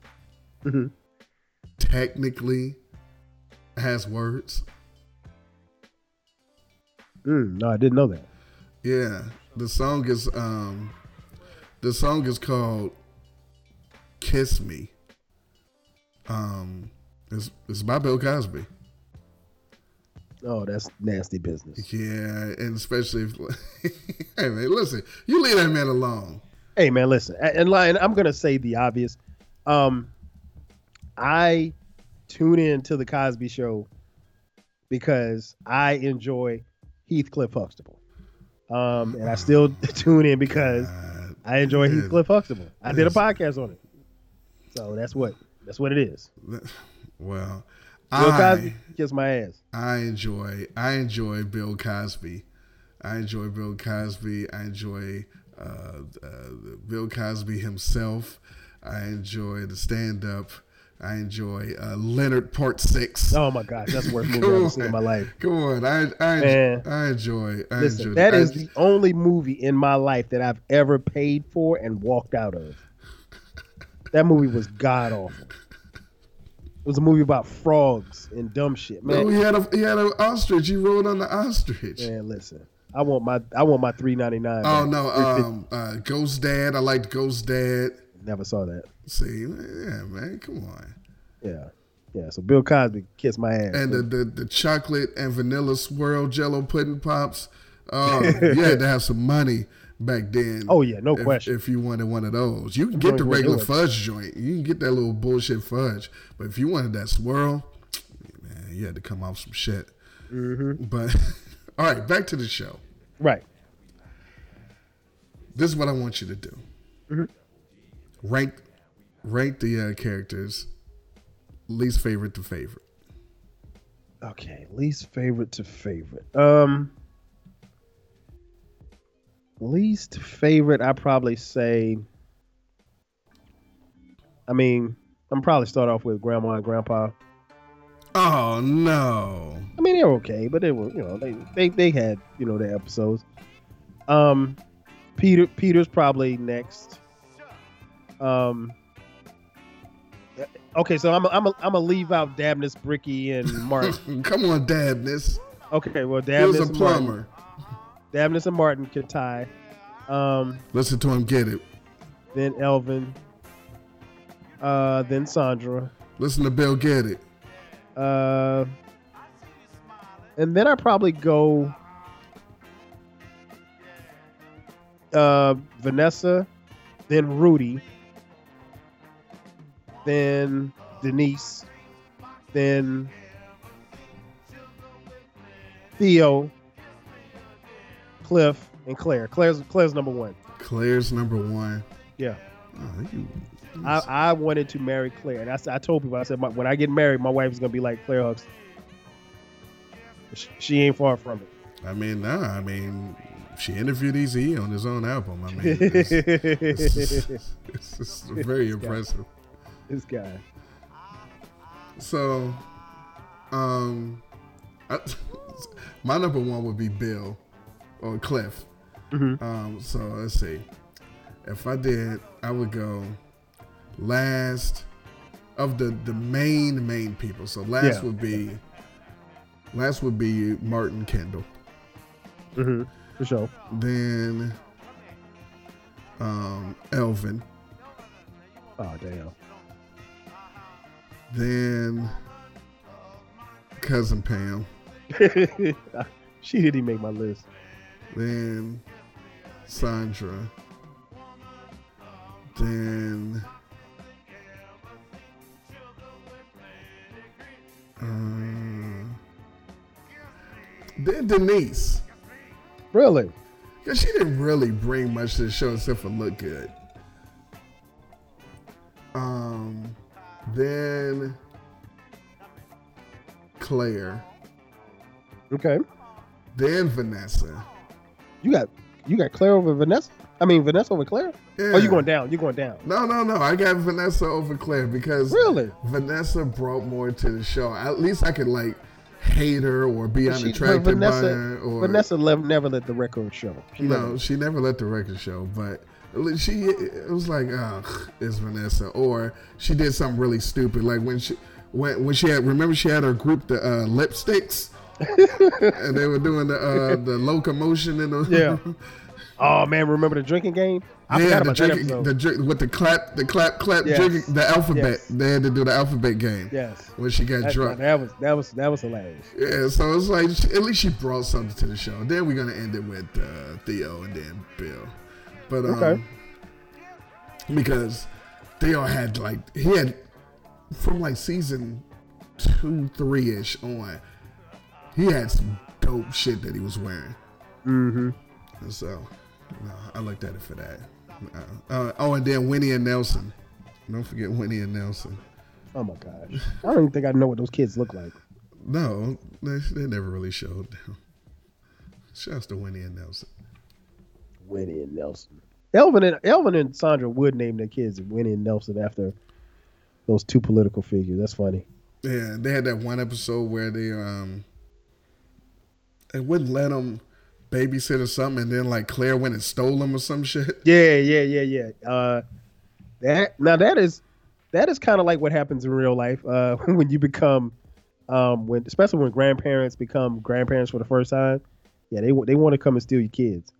[SPEAKER 7] Mhm.
[SPEAKER 6] technically has words?
[SPEAKER 7] Mm, no, I didn't know that.
[SPEAKER 6] Yeah, the song is um, the song is called "Kiss Me." Um, it's it's by Bill Cosby.
[SPEAKER 7] Oh, that's nasty business.
[SPEAKER 6] Yeah, and especially if, hey man, listen, you leave that man alone.
[SPEAKER 7] Hey man, listen, and, li- and I'm gonna say the obvious. Um, I tune in to the Cosby Show because I enjoy Heathcliff Huxtable, um, and I still tune in because I enjoy
[SPEAKER 6] man.
[SPEAKER 7] Heathcliff Huxtable. I did a podcast on it, so that's what that's what it is.
[SPEAKER 6] Well,
[SPEAKER 7] Bill
[SPEAKER 6] I
[SPEAKER 7] Cosby kiss my ass.
[SPEAKER 6] I enjoy I enjoy Bill Cosby. I enjoy Bill Cosby. I enjoy uh, uh, Bill Cosby himself. I enjoy the stand up. I enjoy uh, Leonard Part Six.
[SPEAKER 7] Oh my gosh, that's the worst movie I've ever seen in my life.
[SPEAKER 6] Come on, I I,
[SPEAKER 7] Man.
[SPEAKER 6] I enjoy. I
[SPEAKER 7] Listen,
[SPEAKER 6] enjoy
[SPEAKER 7] that
[SPEAKER 6] I-
[SPEAKER 7] the only movie in my life that I've ever paid for and walked out of. That movie was god awful. It was a movie about frogs and dumb shit,
[SPEAKER 6] No,
[SPEAKER 7] man.
[SPEAKER 6] he had a he had an ostrich. He rode on the ostrich.
[SPEAKER 7] Man, listen, I want my I want my three ninety nine.
[SPEAKER 6] Oh no, um, uh, Ghost Dad. I liked Ghost Dad.
[SPEAKER 7] never saw that.
[SPEAKER 6] See, yeah, man, come on.
[SPEAKER 7] Yeah, yeah. So Bill Cosby kissed my ass.
[SPEAKER 6] And the, the the chocolate and vanilla swirl Jello pudding pops. Oh, you had to have some money back then.
[SPEAKER 7] Oh, yeah, no
[SPEAKER 6] if,
[SPEAKER 7] question.
[SPEAKER 6] If you wanted one of those, you can get the regular fudge joint. You can get that little bullshit fudge. But if you wanted that swirl, man, you had to come off some shit.
[SPEAKER 7] Mm-hmm.
[SPEAKER 6] But all right, back to the show.
[SPEAKER 7] right.
[SPEAKER 6] This is what I want you to do.
[SPEAKER 7] Mhm.
[SPEAKER 6] Rank rank the uh, characters least favorite to favorite.
[SPEAKER 7] Okay, least favorite to favorite. Um, least favorite, I probably say. I mean, I'm probably start off with grandma and grandpa.
[SPEAKER 6] Oh no.
[SPEAKER 7] I mean, they're okay, but they were, you know, they they they had, you know, their episodes. Um, Peter Peter's probably next. Um. Okay, so I'm a, I'm a, I'm gonna leave out Dabnis, Brickey, and Martin.
[SPEAKER 6] Come on, Dabnis.
[SPEAKER 7] Okay, well,
[SPEAKER 6] He was
[SPEAKER 7] Dabnis
[SPEAKER 6] a
[SPEAKER 7] and Martin-
[SPEAKER 6] plumber.
[SPEAKER 7] Dabnis and Martin can tie. Um,
[SPEAKER 6] Listen to him get it.
[SPEAKER 7] then Elvin. Uh, then Sandra.
[SPEAKER 6] Listen to Bill get it.
[SPEAKER 7] Uh, and then I probably go. Uh, Vanessa, then Rudy, then Denise, then Theo, Cliff, and Claire. Claire's Claire's number one.
[SPEAKER 6] Claire's number one.
[SPEAKER 7] Yeah.
[SPEAKER 6] Oh, you,
[SPEAKER 7] I, I wanted to marry Claire, and I, I told people I said my, when I get married, my wife is gonna be like Claire Huxley. She, she ain't far from it.
[SPEAKER 6] I mean, nah, I mean, she interviewed Easy on his own album. I mean, it's, it's, it's, it's very impressive.
[SPEAKER 7] This guy.
[SPEAKER 6] So, um, I, my number one would be Bill or Cliff.
[SPEAKER 7] Mhm.
[SPEAKER 6] Um, so let's see. If I did, I would go last of the the main main people. So last
[SPEAKER 7] Yeah.
[SPEAKER 6] would be last would be Martin Kendall.
[SPEAKER 7] Mm-hmm. For sure.
[SPEAKER 6] Then um, Elvin.
[SPEAKER 7] Oh damn.
[SPEAKER 6] Then cousin Pam.
[SPEAKER 7] she didn't make my list.
[SPEAKER 6] Then Sandra. Then uh, then Denise.
[SPEAKER 7] Really?
[SPEAKER 6] Cause she didn't really bring much to the show except for look good. Um, then Claire.
[SPEAKER 7] Okay.
[SPEAKER 6] Then Vanessa.
[SPEAKER 7] You got you got Claire over Vanessa. I mean Vanessa over Claire. Oh, you going down? You going down?
[SPEAKER 6] No, no, no. I got Vanessa over Claire because
[SPEAKER 7] Really?
[SPEAKER 6] Vanessa brought more to the show. At least I could like hate her or be
[SPEAKER 7] She-
[SPEAKER 6] unattracted
[SPEAKER 7] Vanessa,
[SPEAKER 6] by her. Or
[SPEAKER 7] Vanessa never let the record show. She
[SPEAKER 6] no,
[SPEAKER 7] never-
[SPEAKER 6] she never let the record show, but she it was like, oh, it's Vanessa, or she did something really stupid, like when she when when she had remember she had her group the uh, lipsticks, and they were doing the uh, the locomotion in the
[SPEAKER 7] Yeah. Oh man, remember the drinking game? I
[SPEAKER 6] yeah, the drinking, the drink with the clap, the clap, clap,
[SPEAKER 7] Yes.
[SPEAKER 6] drinking, the alphabet.
[SPEAKER 7] Yes.
[SPEAKER 6] They had to do the alphabet game.
[SPEAKER 7] Yes.
[SPEAKER 6] when she got
[SPEAKER 7] That-
[SPEAKER 6] drunk.
[SPEAKER 7] That was that was that was hilarious.
[SPEAKER 6] Yeah, so it's like at least she brought something to the show. Then we're gonna end it with uh, Theo and then Bill, but um,
[SPEAKER 7] Okay.
[SPEAKER 6] because Theo had like he had from like season two, three ish on, he had some dope shit that he was wearing.
[SPEAKER 7] Mm-hmm.
[SPEAKER 6] And so, no, I looked at it for that. Uh, uh, oh, and then Winnie and Nelson. Don't forget Winnie and Nelson.
[SPEAKER 7] Oh my gosh. I don't even think I know what those kids look like.
[SPEAKER 6] No, they, they never really showed them. Shouts to Winnie and Nelson.
[SPEAKER 7] Winnie and Nelson. Elvin and Elvin and Sandra would name their kids Winnie and Nelson after those two political figures. That's funny.
[SPEAKER 6] Yeah, they had that one episode where they um they wouldn't let them babysit or something, and then like Claire went and stole them or some shit.
[SPEAKER 7] Yeah, yeah, yeah, yeah. Uh, that now that is that is kind of like what happens in real life uh, when you become um, when especially when grandparents become grandparents for the first time. Yeah, they they want to come and steal your kids,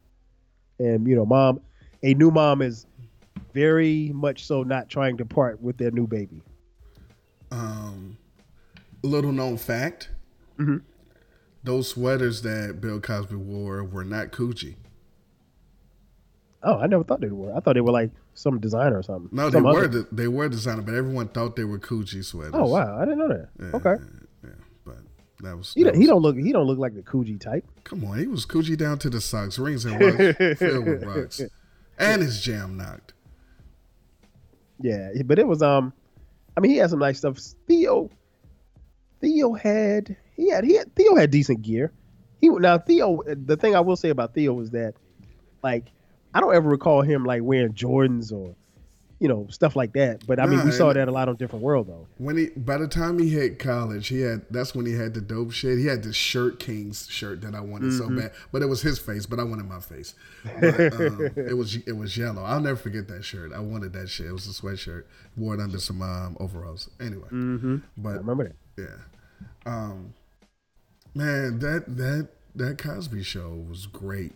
[SPEAKER 7] and you know, mom, a new mom is very much so not trying to part with their new baby.
[SPEAKER 6] Um, little known fact:
[SPEAKER 7] Mhm.
[SPEAKER 6] those sweaters that Bill Cosby wore were not Coogi.
[SPEAKER 7] Oh, I never thought they were. I thought they were like some designer or something.
[SPEAKER 6] No, they
[SPEAKER 7] Some
[SPEAKER 6] were
[SPEAKER 7] other-
[SPEAKER 6] de- they were designer, but everyone thought they were Coogi sweaters.
[SPEAKER 7] Oh wow, I didn't know that.
[SPEAKER 6] Yeah,
[SPEAKER 7] okay,
[SPEAKER 6] that was
[SPEAKER 7] he
[SPEAKER 6] that
[SPEAKER 7] don't, he
[SPEAKER 6] was-
[SPEAKER 7] don't look he don't look like the Coogi type.
[SPEAKER 6] Come on, he was Coogi down to the socks, rings and rocks, filled with rocks, and his jam knocked.
[SPEAKER 7] Yeah, but it was um, I mean he had some nice stuff. Theo, Theo had he had he had Theo had decent gear. He now Theo. The thing I will say about Theo is that, like, I don't ever recall him like wearing Jordans or, you know, stuff like that. But I mean,
[SPEAKER 6] Nah,
[SPEAKER 7] we saw that a lot on Different World though.
[SPEAKER 6] When he, by the time he hit college, he had that's when he had the dope shit. He had the Shirt Kings shirt that I wanted so
[SPEAKER 7] Mhm.
[SPEAKER 6] bad, but it was his face, but I wanted my face. But, um, it was it was yellow. I'll never forget that shirt. I wanted that shit. It was a sweatshirt. Wore it under some um, overalls. Anyway,
[SPEAKER 7] Mm-hmm.
[SPEAKER 6] but
[SPEAKER 7] I remember that.
[SPEAKER 6] Yeah, um, man, that that that Cosby Show was great.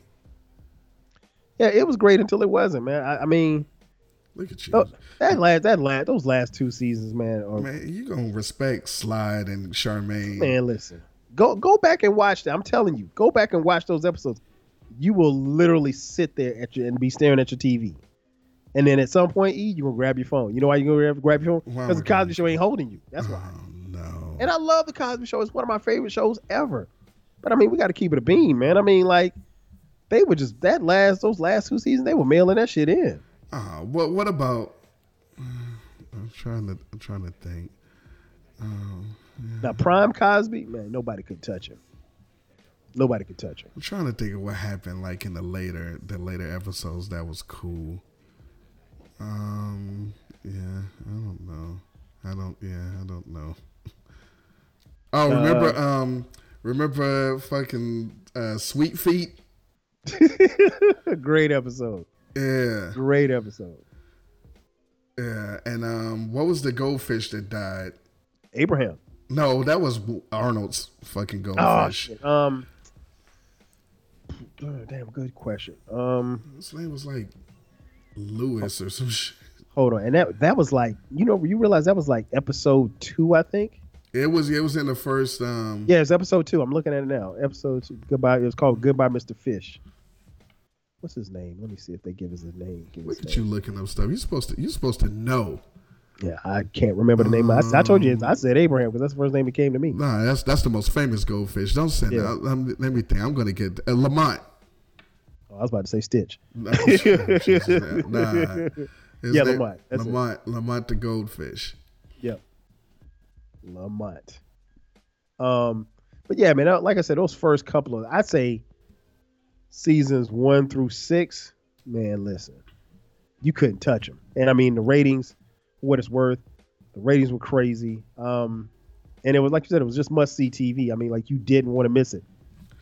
[SPEAKER 7] Yeah, it was great until it wasn't, man. I, I mean,
[SPEAKER 6] Look at you,
[SPEAKER 7] oh, that last that last those last two seasons, man. Are,
[SPEAKER 6] man. You gonna respect Slide and Charmaine?
[SPEAKER 7] Man, listen. Go go back and watch that. I'm telling you, go back and watch those episodes. You will literally sit there at your and be staring at your TV. And then at some point, E, you're gonna grab your phone. You know why you're gonna grab, grab your phone? Because the Cosby Show ain't holding you. That's why.
[SPEAKER 6] Oh, no.
[SPEAKER 7] And I love the Cosby Show. It's one of my favorite shows ever. But I mean, we got to keep it a beam, man. I mean, like they were just that last those last two seasons, they were mailing that shit in.
[SPEAKER 6] Uh, what what about? I'm trying to I'm trying to think. Um,
[SPEAKER 7] Now, Prime Cosby, man, nobody could touch him. Nobody could touch him.
[SPEAKER 6] I'm trying to think of what happened like in the later the later episodes that was cool. Um, yeah, I don't know. I don't. Yeah, I don't know. Oh, remember?
[SPEAKER 7] Uh,
[SPEAKER 6] um, remember fucking uh, Sweet Feet?
[SPEAKER 7] Great episode.
[SPEAKER 6] Yeah,
[SPEAKER 7] Great episode.
[SPEAKER 6] yeah. And um, what was the goldfish that died?
[SPEAKER 7] Abraham.
[SPEAKER 6] No, that was Arnold's fucking
[SPEAKER 7] Oh,
[SPEAKER 6] goldfish.
[SPEAKER 7] shit. Um, oh, damn, good question. Um,
[SPEAKER 6] His name was like Lewis or some shit.
[SPEAKER 7] Hold on, and that that was like you know you realize that was like episode two, I think.
[SPEAKER 6] It was it was in the first um
[SPEAKER 7] Yeah, it's episode two. I'm looking at it now. Episode two. Goodbye. It was called Goodbye, Mr. Fish. What's his name? Let me see if they give us a name. Give
[SPEAKER 6] Look at you looking up stuff. You're supposed to you're supposed to know.
[SPEAKER 7] Yeah, I can't remember the name. I, I told you, I said Abraham because that's the first name that came to me.
[SPEAKER 6] Nah, that's that's the most famous goldfish. Don't say
[SPEAKER 7] Yeah.
[SPEAKER 6] that. Let me, let me think. I'm gonna get uh, Lamont.
[SPEAKER 7] Oh, I was about to say Stitch.
[SPEAKER 6] No, nah, his
[SPEAKER 7] Yeah,
[SPEAKER 6] name-
[SPEAKER 7] Lamont. That's it.
[SPEAKER 6] Lamont. Lamont the goldfish.
[SPEAKER 7] Yep. Lamont. Um, but yeah, man, like I said, those first couple of, I'd say seasons one through six, man, listen, you couldn't touch them. And I mean, the ratings, what it's worth, the ratings were crazy. Um, and it was like you said, it was just must see TV. I mean, like you didn't want to miss it.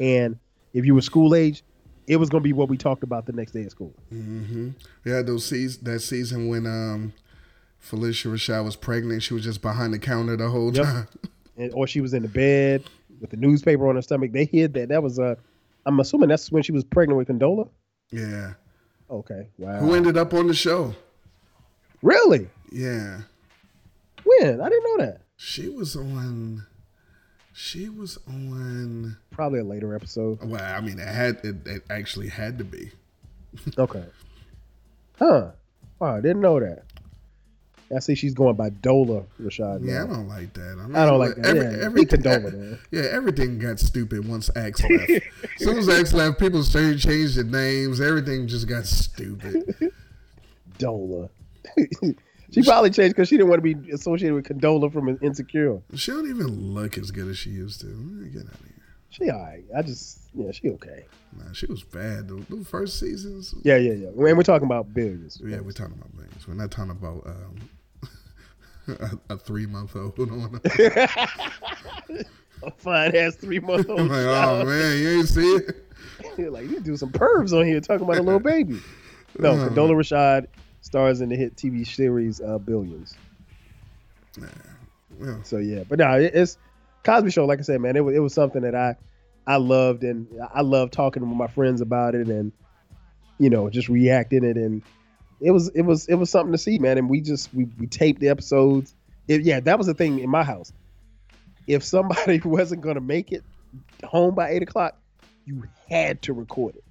[SPEAKER 7] And if you were school age, it was going to be what we talked about the next day at school.
[SPEAKER 6] Mm-hmm. Yeah, those seas that season when um Phylicia Rashad was pregnant, she was just behind the counter the whole
[SPEAKER 7] Yep.
[SPEAKER 6] time.
[SPEAKER 7] and or she was in the bed with the newspaper on her stomach. They hid that. That was uh I'm assuming that's when she was pregnant with Condola.
[SPEAKER 6] Yeah.
[SPEAKER 7] Okay. Wow.
[SPEAKER 6] Who ended up on the show?
[SPEAKER 7] Really?
[SPEAKER 6] Yeah.
[SPEAKER 7] When? I didn't know that.
[SPEAKER 6] She was on. She was on.
[SPEAKER 7] Probably a later episode.
[SPEAKER 6] Well, I mean, it had it, it actually had to be.
[SPEAKER 7] Okay. Huh. Wow, I didn't know that. I see she's going by Dola Rashad.
[SPEAKER 6] Yeah, I don't like that. I, mean,
[SPEAKER 7] I don't like that.
[SPEAKER 6] Every,
[SPEAKER 7] Yeah,
[SPEAKER 6] every,
[SPEAKER 7] leave Condola, man.
[SPEAKER 6] yeah, everything got stupid once X left. as soon as X left, people started changing the names. Everything just got stupid.
[SPEAKER 7] Dola. she probably changed because she didn't want to be associated with Condola from Insecure.
[SPEAKER 6] She don't even look as good as she used to. Get out of here.
[SPEAKER 7] She alright. I just yeah, she okay.
[SPEAKER 6] Nah, she was bad. The, the first seasons.
[SPEAKER 7] Yeah, yeah, yeah. And we're talking about billions.
[SPEAKER 6] Yeah, we're talking about billions. We're not talking about um, a, a three month old on.
[SPEAKER 7] A fine ass three month old.
[SPEAKER 6] I'm like, oh man, you ain't see it.
[SPEAKER 7] like you do some pervs on here talking about a little baby. No,
[SPEAKER 6] Oh.
[SPEAKER 7] Condola Rashad stars in the hit TV series uh, Billions.
[SPEAKER 6] Yeah.
[SPEAKER 7] So yeah, but no, it, it's Cosby Show. Like I said, man, it was it was something that I I loved and I loved talking with my friends about it and you know just reacting it and it was it was it was something to see, man. And we just we we taped the episodes. It, yeah, that was the thing in my house. If somebody wasn't gonna make it home by eight o'clock, you had to record it.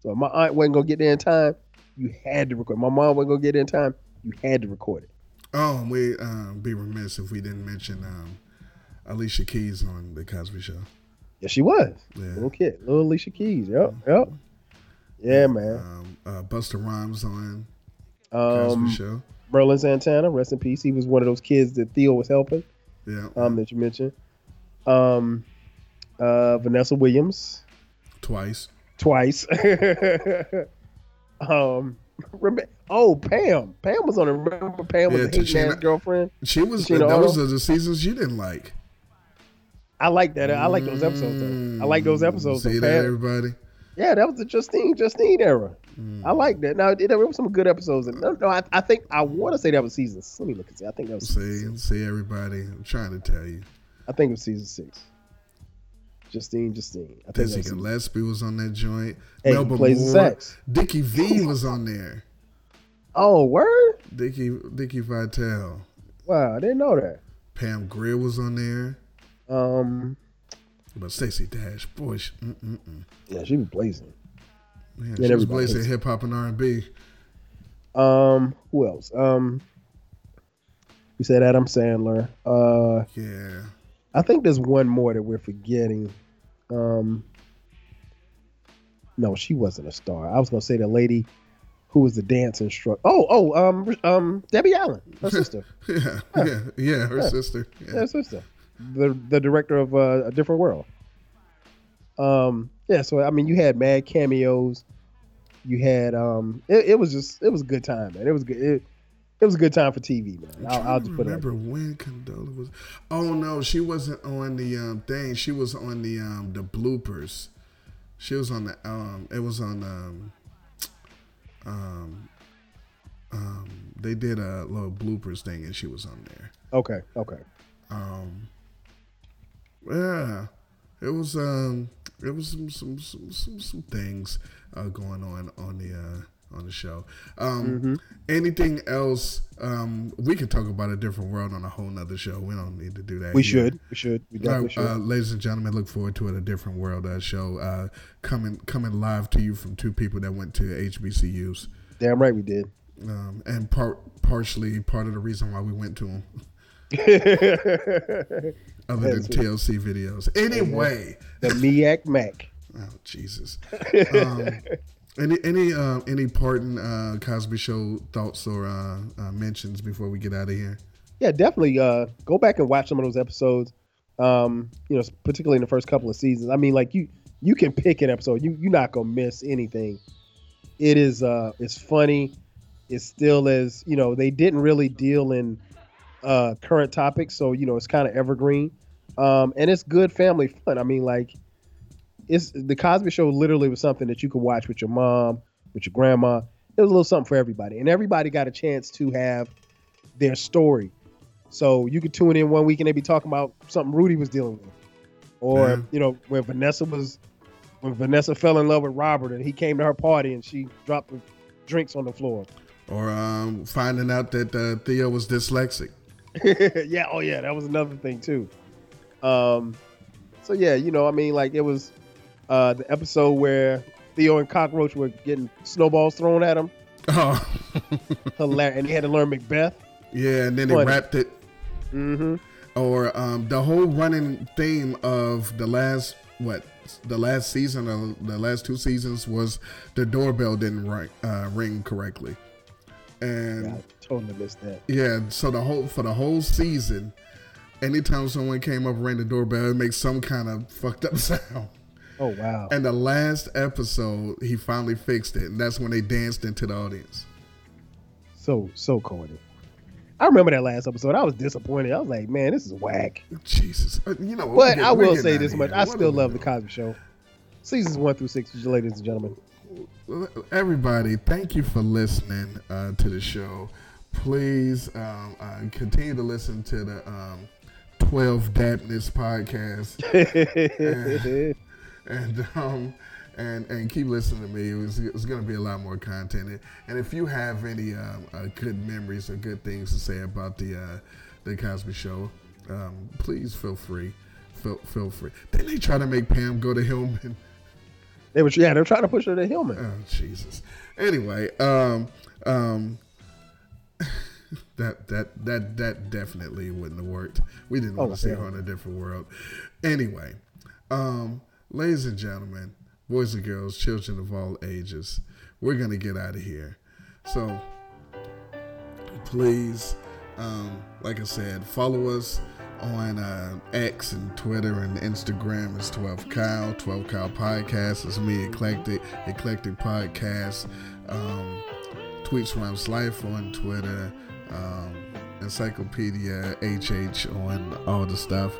[SPEAKER 7] So if my aunt wasn't gonna get there in time, you had to record. My mom wasn't gonna get there in time, you had to record it.
[SPEAKER 6] Oh, and we um, be remiss if we didn't mention um, Alicia Keys on the Cosby Show.
[SPEAKER 7] Yeah, she was.
[SPEAKER 6] Yeah.
[SPEAKER 7] Little kid, little Alicia Keys. Yep, yep. Yeah, man.
[SPEAKER 6] Um, uh, Busta Rhymes on
[SPEAKER 7] Um. Merlin Santana, rest in peace. He was one of those kids that Theo was helping.
[SPEAKER 6] Yeah.
[SPEAKER 7] Um, that you mentioned. Um, uh, Vanessa Williams
[SPEAKER 6] Twice.
[SPEAKER 7] twice. um, rem- oh Pam, Pam was on it. Remember Pam was
[SPEAKER 6] Yeah,
[SPEAKER 7] the hating girlfriend.
[SPEAKER 6] She was.
[SPEAKER 7] Tashina
[SPEAKER 6] that was
[SPEAKER 7] Otto?
[SPEAKER 6] the, the seasons you didn't like.
[SPEAKER 7] I like that. I like those episodes. Though. I like those episodes.
[SPEAKER 6] See that,
[SPEAKER 7] Pam.
[SPEAKER 6] everybody?
[SPEAKER 7] Yeah, that was the Justine Justine era.
[SPEAKER 6] Mm.
[SPEAKER 7] I like that. Now there were some good episodes. And no, no, I, I think I want to say that was season. Let me look and see. I think that was.
[SPEAKER 6] See, see everybody. I'm trying to tell you.
[SPEAKER 7] I think it was season six. Justine, Justine. I
[SPEAKER 6] Dizzy
[SPEAKER 7] was
[SPEAKER 6] Gillespie was on that joint.
[SPEAKER 7] Hey, he
[SPEAKER 6] Melba
[SPEAKER 7] plays
[SPEAKER 6] Moore.
[SPEAKER 7] sax.
[SPEAKER 6] Dickie V was on there.
[SPEAKER 7] Oh, word!
[SPEAKER 6] Dickie Dickie Vitale.
[SPEAKER 7] Wow, I didn't know that.
[SPEAKER 6] Pam Grier was on there.
[SPEAKER 7] Um,
[SPEAKER 6] But Stacey Dash, boy, she,
[SPEAKER 7] yeah, she was blazing. And
[SPEAKER 6] she was blazing hip hop and R and B.
[SPEAKER 7] Um, who else? Um, we said Adam Sandler. Uh,
[SPEAKER 6] Yeah,
[SPEAKER 7] I think there's one more that we're forgetting. Um, no, she wasn't a star. I was gonna say the lady who was the dance instructor. Oh, oh, um, um, Debbie Allen, her sister.
[SPEAKER 6] yeah, yeah, yeah. Her
[SPEAKER 7] Yeah.
[SPEAKER 6] sister.
[SPEAKER 7] Yeah,
[SPEAKER 6] Yeah.
[SPEAKER 7] her sister. The the director of uh, a different world. Um, yeah. So I mean, you had mad cameos. You had um, it, it was just it was a good time, man. It was good. It, it was a good time for TV, man. I'll, I'll just put it.
[SPEAKER 6] remember when Condola was. Oh no, she wasn't on the um thing. She was on the um the bloopers. She was on the um. It was on um. Um. Um. They did a little bloopers thing, and she was on there.
[SPEAKER 7] Okay, okay.
[SPEAKER 6] Um. Yeah, it was um. It was some some some some, some things uh, going on on the uh on the show. Um,
[SPEAKER 7] Mm-hmm.
[SPEAKER 6] Anything else? Um, we could talk about a different world on a whole nother show. We don't need to do that.
[SPEAKER 7] We
[SPEAKER 6] here.
[SPEAKER 7] should. We should. We definitely should.
[SPEAKER 6] uh, ladies and gentlemen, look forward to it. A different world uh, show uh, coming coming live to you from two people that went to HBCUs,
[SPEAKER 7] Damn right we did.
[SPEAKER 6] um, and part partially part of the reason why we went to them. Other than TLC videos. Anyway,
[SPEAKER 7] the Miak Mac.
[SPEAKER 6] Oh Jesus. Um, any any uh, any parting uh, Cosby Show thoughts or uh, uh, mentions before we get out of here?
[SPEAKER 7] Yeah, definitely. Uh, go back and watch some of those episodes. Um, you know, particularly in the first couple of seasons. I mean, like you, you can pick an episode. You you're not gonna miss anything. It is uh, it's funny. It's still as you know they didn't really deal in uh current topics, so you know it's kind of evergreen. Um, and it's good family fun. I mean, like it's the Cosby Show. Literally was something that you could watch with your mom, with your grandma. It was a little something for everybody, and everybody got a chance to have their story. So you could tune in one week and they'd be talking about something Rudy was dealing with, or you know when Vanessa was when Vanessa fell in love with Robert and he came to her party and she dropped the drinks on the floor.
[SPEAKER 6] Or um, finding out that uh, Theo was dyslexic.
[SPEAKER 7] yeah, oh yeah, that was another thing too. Um, so yeah, you know, I mean, like it was uh the episode where Theo and Cockroach were getting snowballs thrown at him.
[SPEAKER 6] Oh,
[SPEAKER 7] Hilarious, and he had to learn Macbeth.
[SPEAKER 6] yeah, and then they
[SPEAKER 7] Funny.
[SPEAKER 6] wrapped it.
[SPEAKER 7] Mm-hmm.
[SPEAKER 6] Or um, the whole running theme of the last what the last season or the last two seasons was the doorbell didn't ring, uh, ring correctly, and
[SPEAKER 7] I totally missed that.
[SPEAKER 6] Yeah, so the whole for the whole season, anytime someone came up rang the doorbell, it makes some kind of fucked up sound.
[SPEAKER 7] Oh wow.
[SPEAKER 6] And the last episode, he finally fixed it, and that's when they danced into the audience.
[SPEAKER 7] So so corny. I remember that last episode. I was disappointed. I was like, man, this is whack.
[SPEAKER 6] Jesus, Uh, you know.
[SPEAKER 7] But I will say this much: I
[SPEAKER 6] What
[SPEAKER 7] still love the Cosby Show. Seasons one through six, ladies and gentlemen.
[SPEAKER 6] Everybody, thank you for listening uh, to the show. Please um, uh, continue to listen to the um, 12 Dapness podcast. and and, um, and and keep listening to me. It was, it's going to be a lot more content. And, and if you have any um, uh, good memories or good things to say about the uh, the Cosby Show, um, please feel free. Feel, feel free. Didn't they try to make Pam go to Hillman?
[SPEAKER 7] They were yeah, they're trying to push her to Hillman.
[SPEAKER 6] Oh Jesus. Anyway, um, um, that that that that definitely wouldn't have worked. We didn't want
[SPEAKER 7] Oh,
[SPEAKER 6] to see her in a different world. Anyway, um, ladies and gentlemen, boys and girls, children of all ages, we're gonna get out of here. So please, um, like I said, follow us on uh, X and Twitter and Instagram. It's 12 Kyle, 12 Kyle Podcast. It's me, Eclectik, Eclectik Podcast. Um, Tweets Rhymes Life on Twitter. Um, Encyclopedia HH on all the stuff.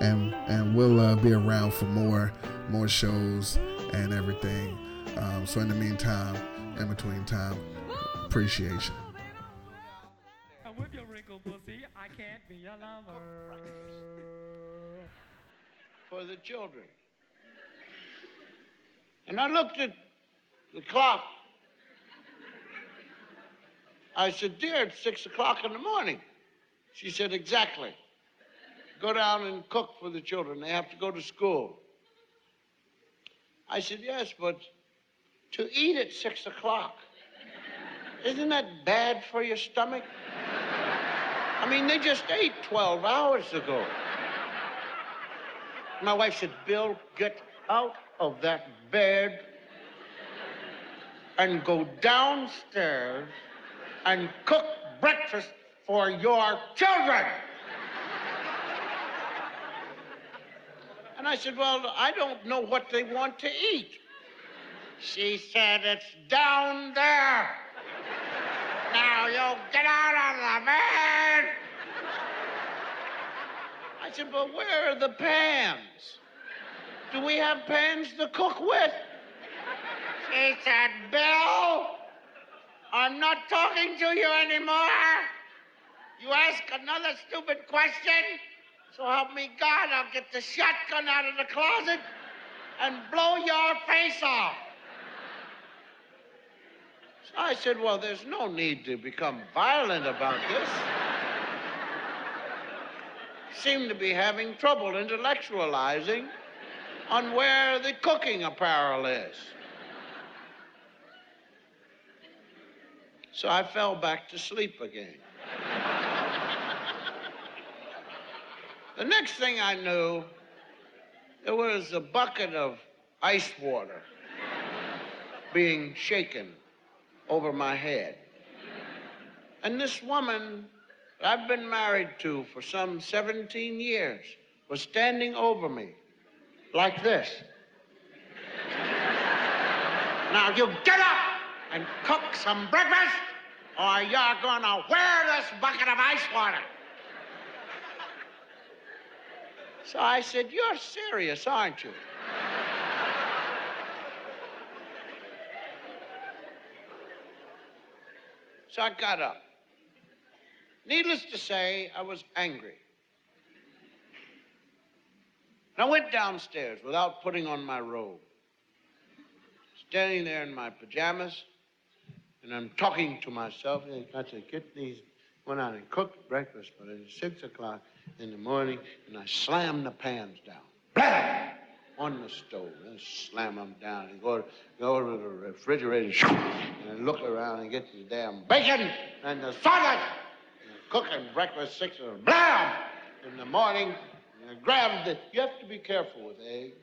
[SPEAKER 6] And and we'll uh, be around for more more shows and everything. Um, so in the meantime, in between time, appreciation.
[SPEAKER 12] For the children. And I looked at the clock. I said, Dear, it's six o'clock in the morning. She said, Exactly. Go down and cook for the children. They have to go to school. I said, Yes, but to eat at six o'clock, isn't that bad for your stomach? I mean, they just ate 12 hours ago. My wife said, Bill, get out of that bed and go downstairs and cook breakfast for your children. And I said, Well, I don't know what they want to eat. She said, It's down there. Now you get out of the bed. I said, But where are the pans? Do we have pans to cook with? She said, Bill, I'm not talking to you anymore. You ask another stupid question, so help me God, I'll get the shotgun out of the closet and blow your face off. I said, Well, there's no need to become violent about this. Seem to be having trouble intellectualizing on where the cooking apparel is. So I fell back to sleep again. the next thing I knew, there was a bucket of ice water being shaken over my head. And this woman that I've been married to for some 17 years was standing over me like this. now you get up and cook some breakfast or you're gonna wear this bucket of ice water. So I said, You're serious, aren't you? So I got up. Needless to say, I was angry. And I went downstairs without putting on my robe. Standing there in my pajamas, and I'm talking to myself. I to get these, went out and cooked breakfast, but it's six o'clock in the morning, and I slammed the pans down. Blam! On the stove, and slam them down, and go, go to the refrigerator, and look around and get the damn bacon and the sausage. And cooking breakfast, six blam! In the morning, and I grabbed the, you have to be careful with eggs.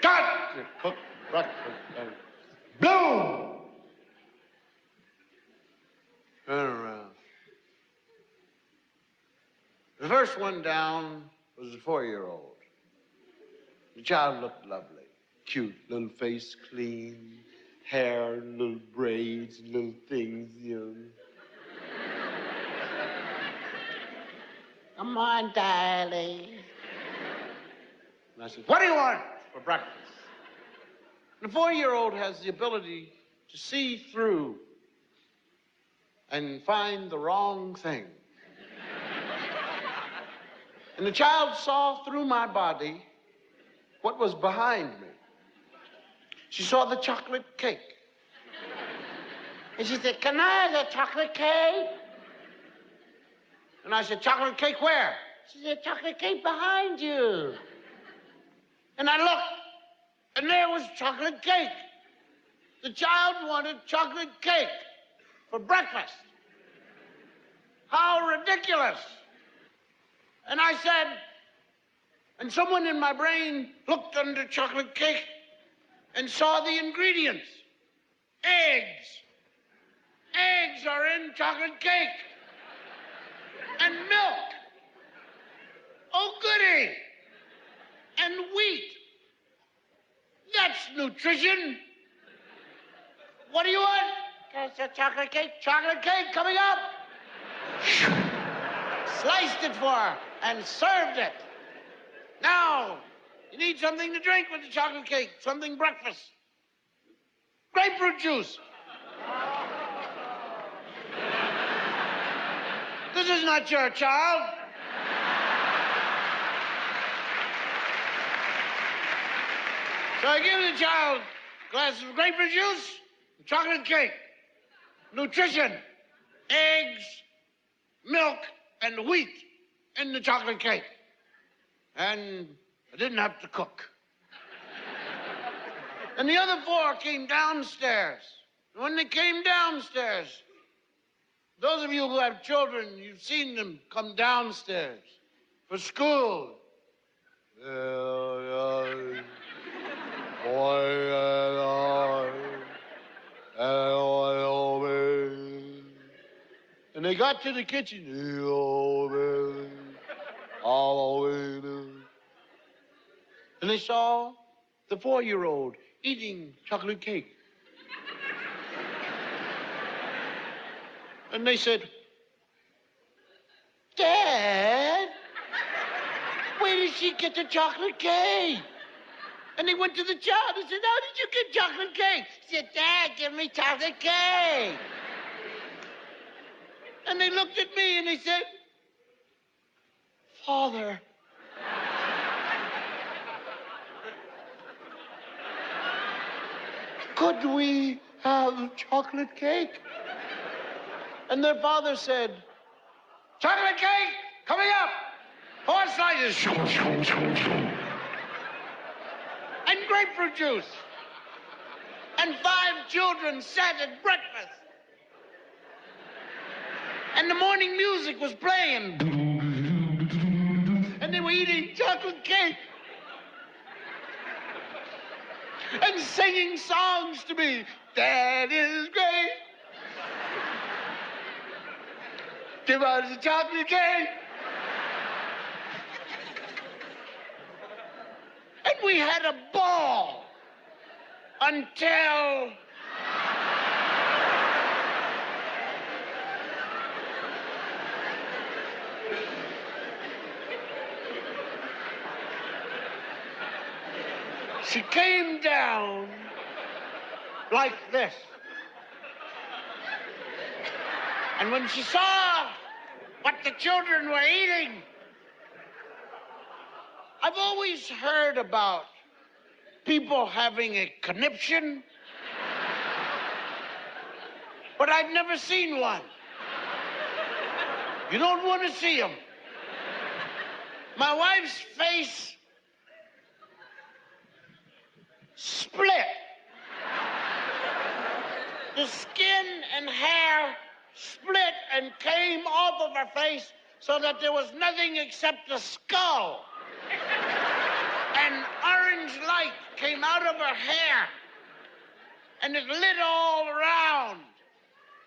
[SPEAKER 12] Got to cook breakfast and! Turn around. The first one down was a four-year-old. The child looked lovely. Cute, little face clean, hair, little braids, little things, you know. Come on, darling. And I said, What do you want for breakfast? The four year old has the ability to see through and find the wrong thing. And the child saw through my body what was behind me. She saw the chocolate cake. And she said, Can I have the chocolate cake? And I said, Chocolate cake where? She said, Chocolate cake behind you. And I looked, and there was chocolate cake. The child wanted chocolate cake for breakfast. How ridiculous. And I said, and someone in my brain looked under chocolate cake and saw the ingredients eggs. Eggs are in chocolate cake. And milk. Oh, goody. And wheat. That's nutrition. What do you want? That's a chocolate cake. Chocolate cake coming up. Sliced it for her and served it. Now, you need something to drink with the chocolate cake, something breakfast. Grapefruit juice. This is not your child. So I give the child a glass of grapefruit juice, chocolate cake, nutrition, eggs, milk, and wheat in the chocolate cake. And I didn't have to cook. and the other four came downstairs. When they came downstairs, those of you who have children, you've seen them come downstairs for school. And they got to the kitchen. And they saw the four year old eating chocolate cake. And they said, Dad, where did she get the chocolate cake? And they went to the child and said, How did you get chocolate cake? He said, Dad, give me chocolate cake. And they looked at me and they said, Father, Could we have chocolate cake? And their father said, Chocolate cake coming up! Four slices. And grapefruit juice. And five children sat at breakfast. And the morning music was playing. And they were eating chocolate cake. And singing songs to me. That is great. Give us a chocolate cake. And we had a ball until she came down like this. And when she saw what the children were eating, I've always heard about people having a conniption, but I've never seen one. You don't want to see them. My wife's face split. The skin and hair split and came off of her face so that there was nothing except a skull. and orange light came out of her hair and it lit all around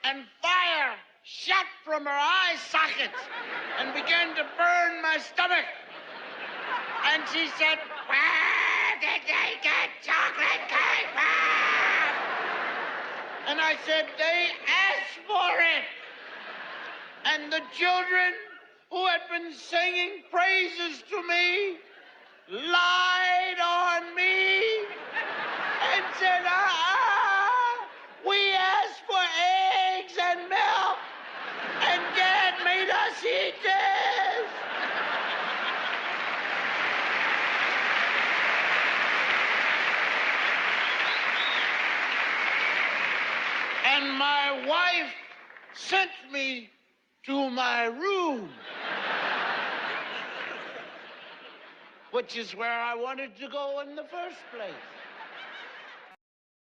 [SPEAKER 12] and fire shot from her eye sockets and began to burn my stomach. And she said, Where did they get chocolate cake from? And I said, They asked for it. And the children who had been singing praises to me lied on me and said, ah, we asked for eggs and milk, and Dad made us eat this. And my wife sent me to my room, which is where I wanted to go in the first place.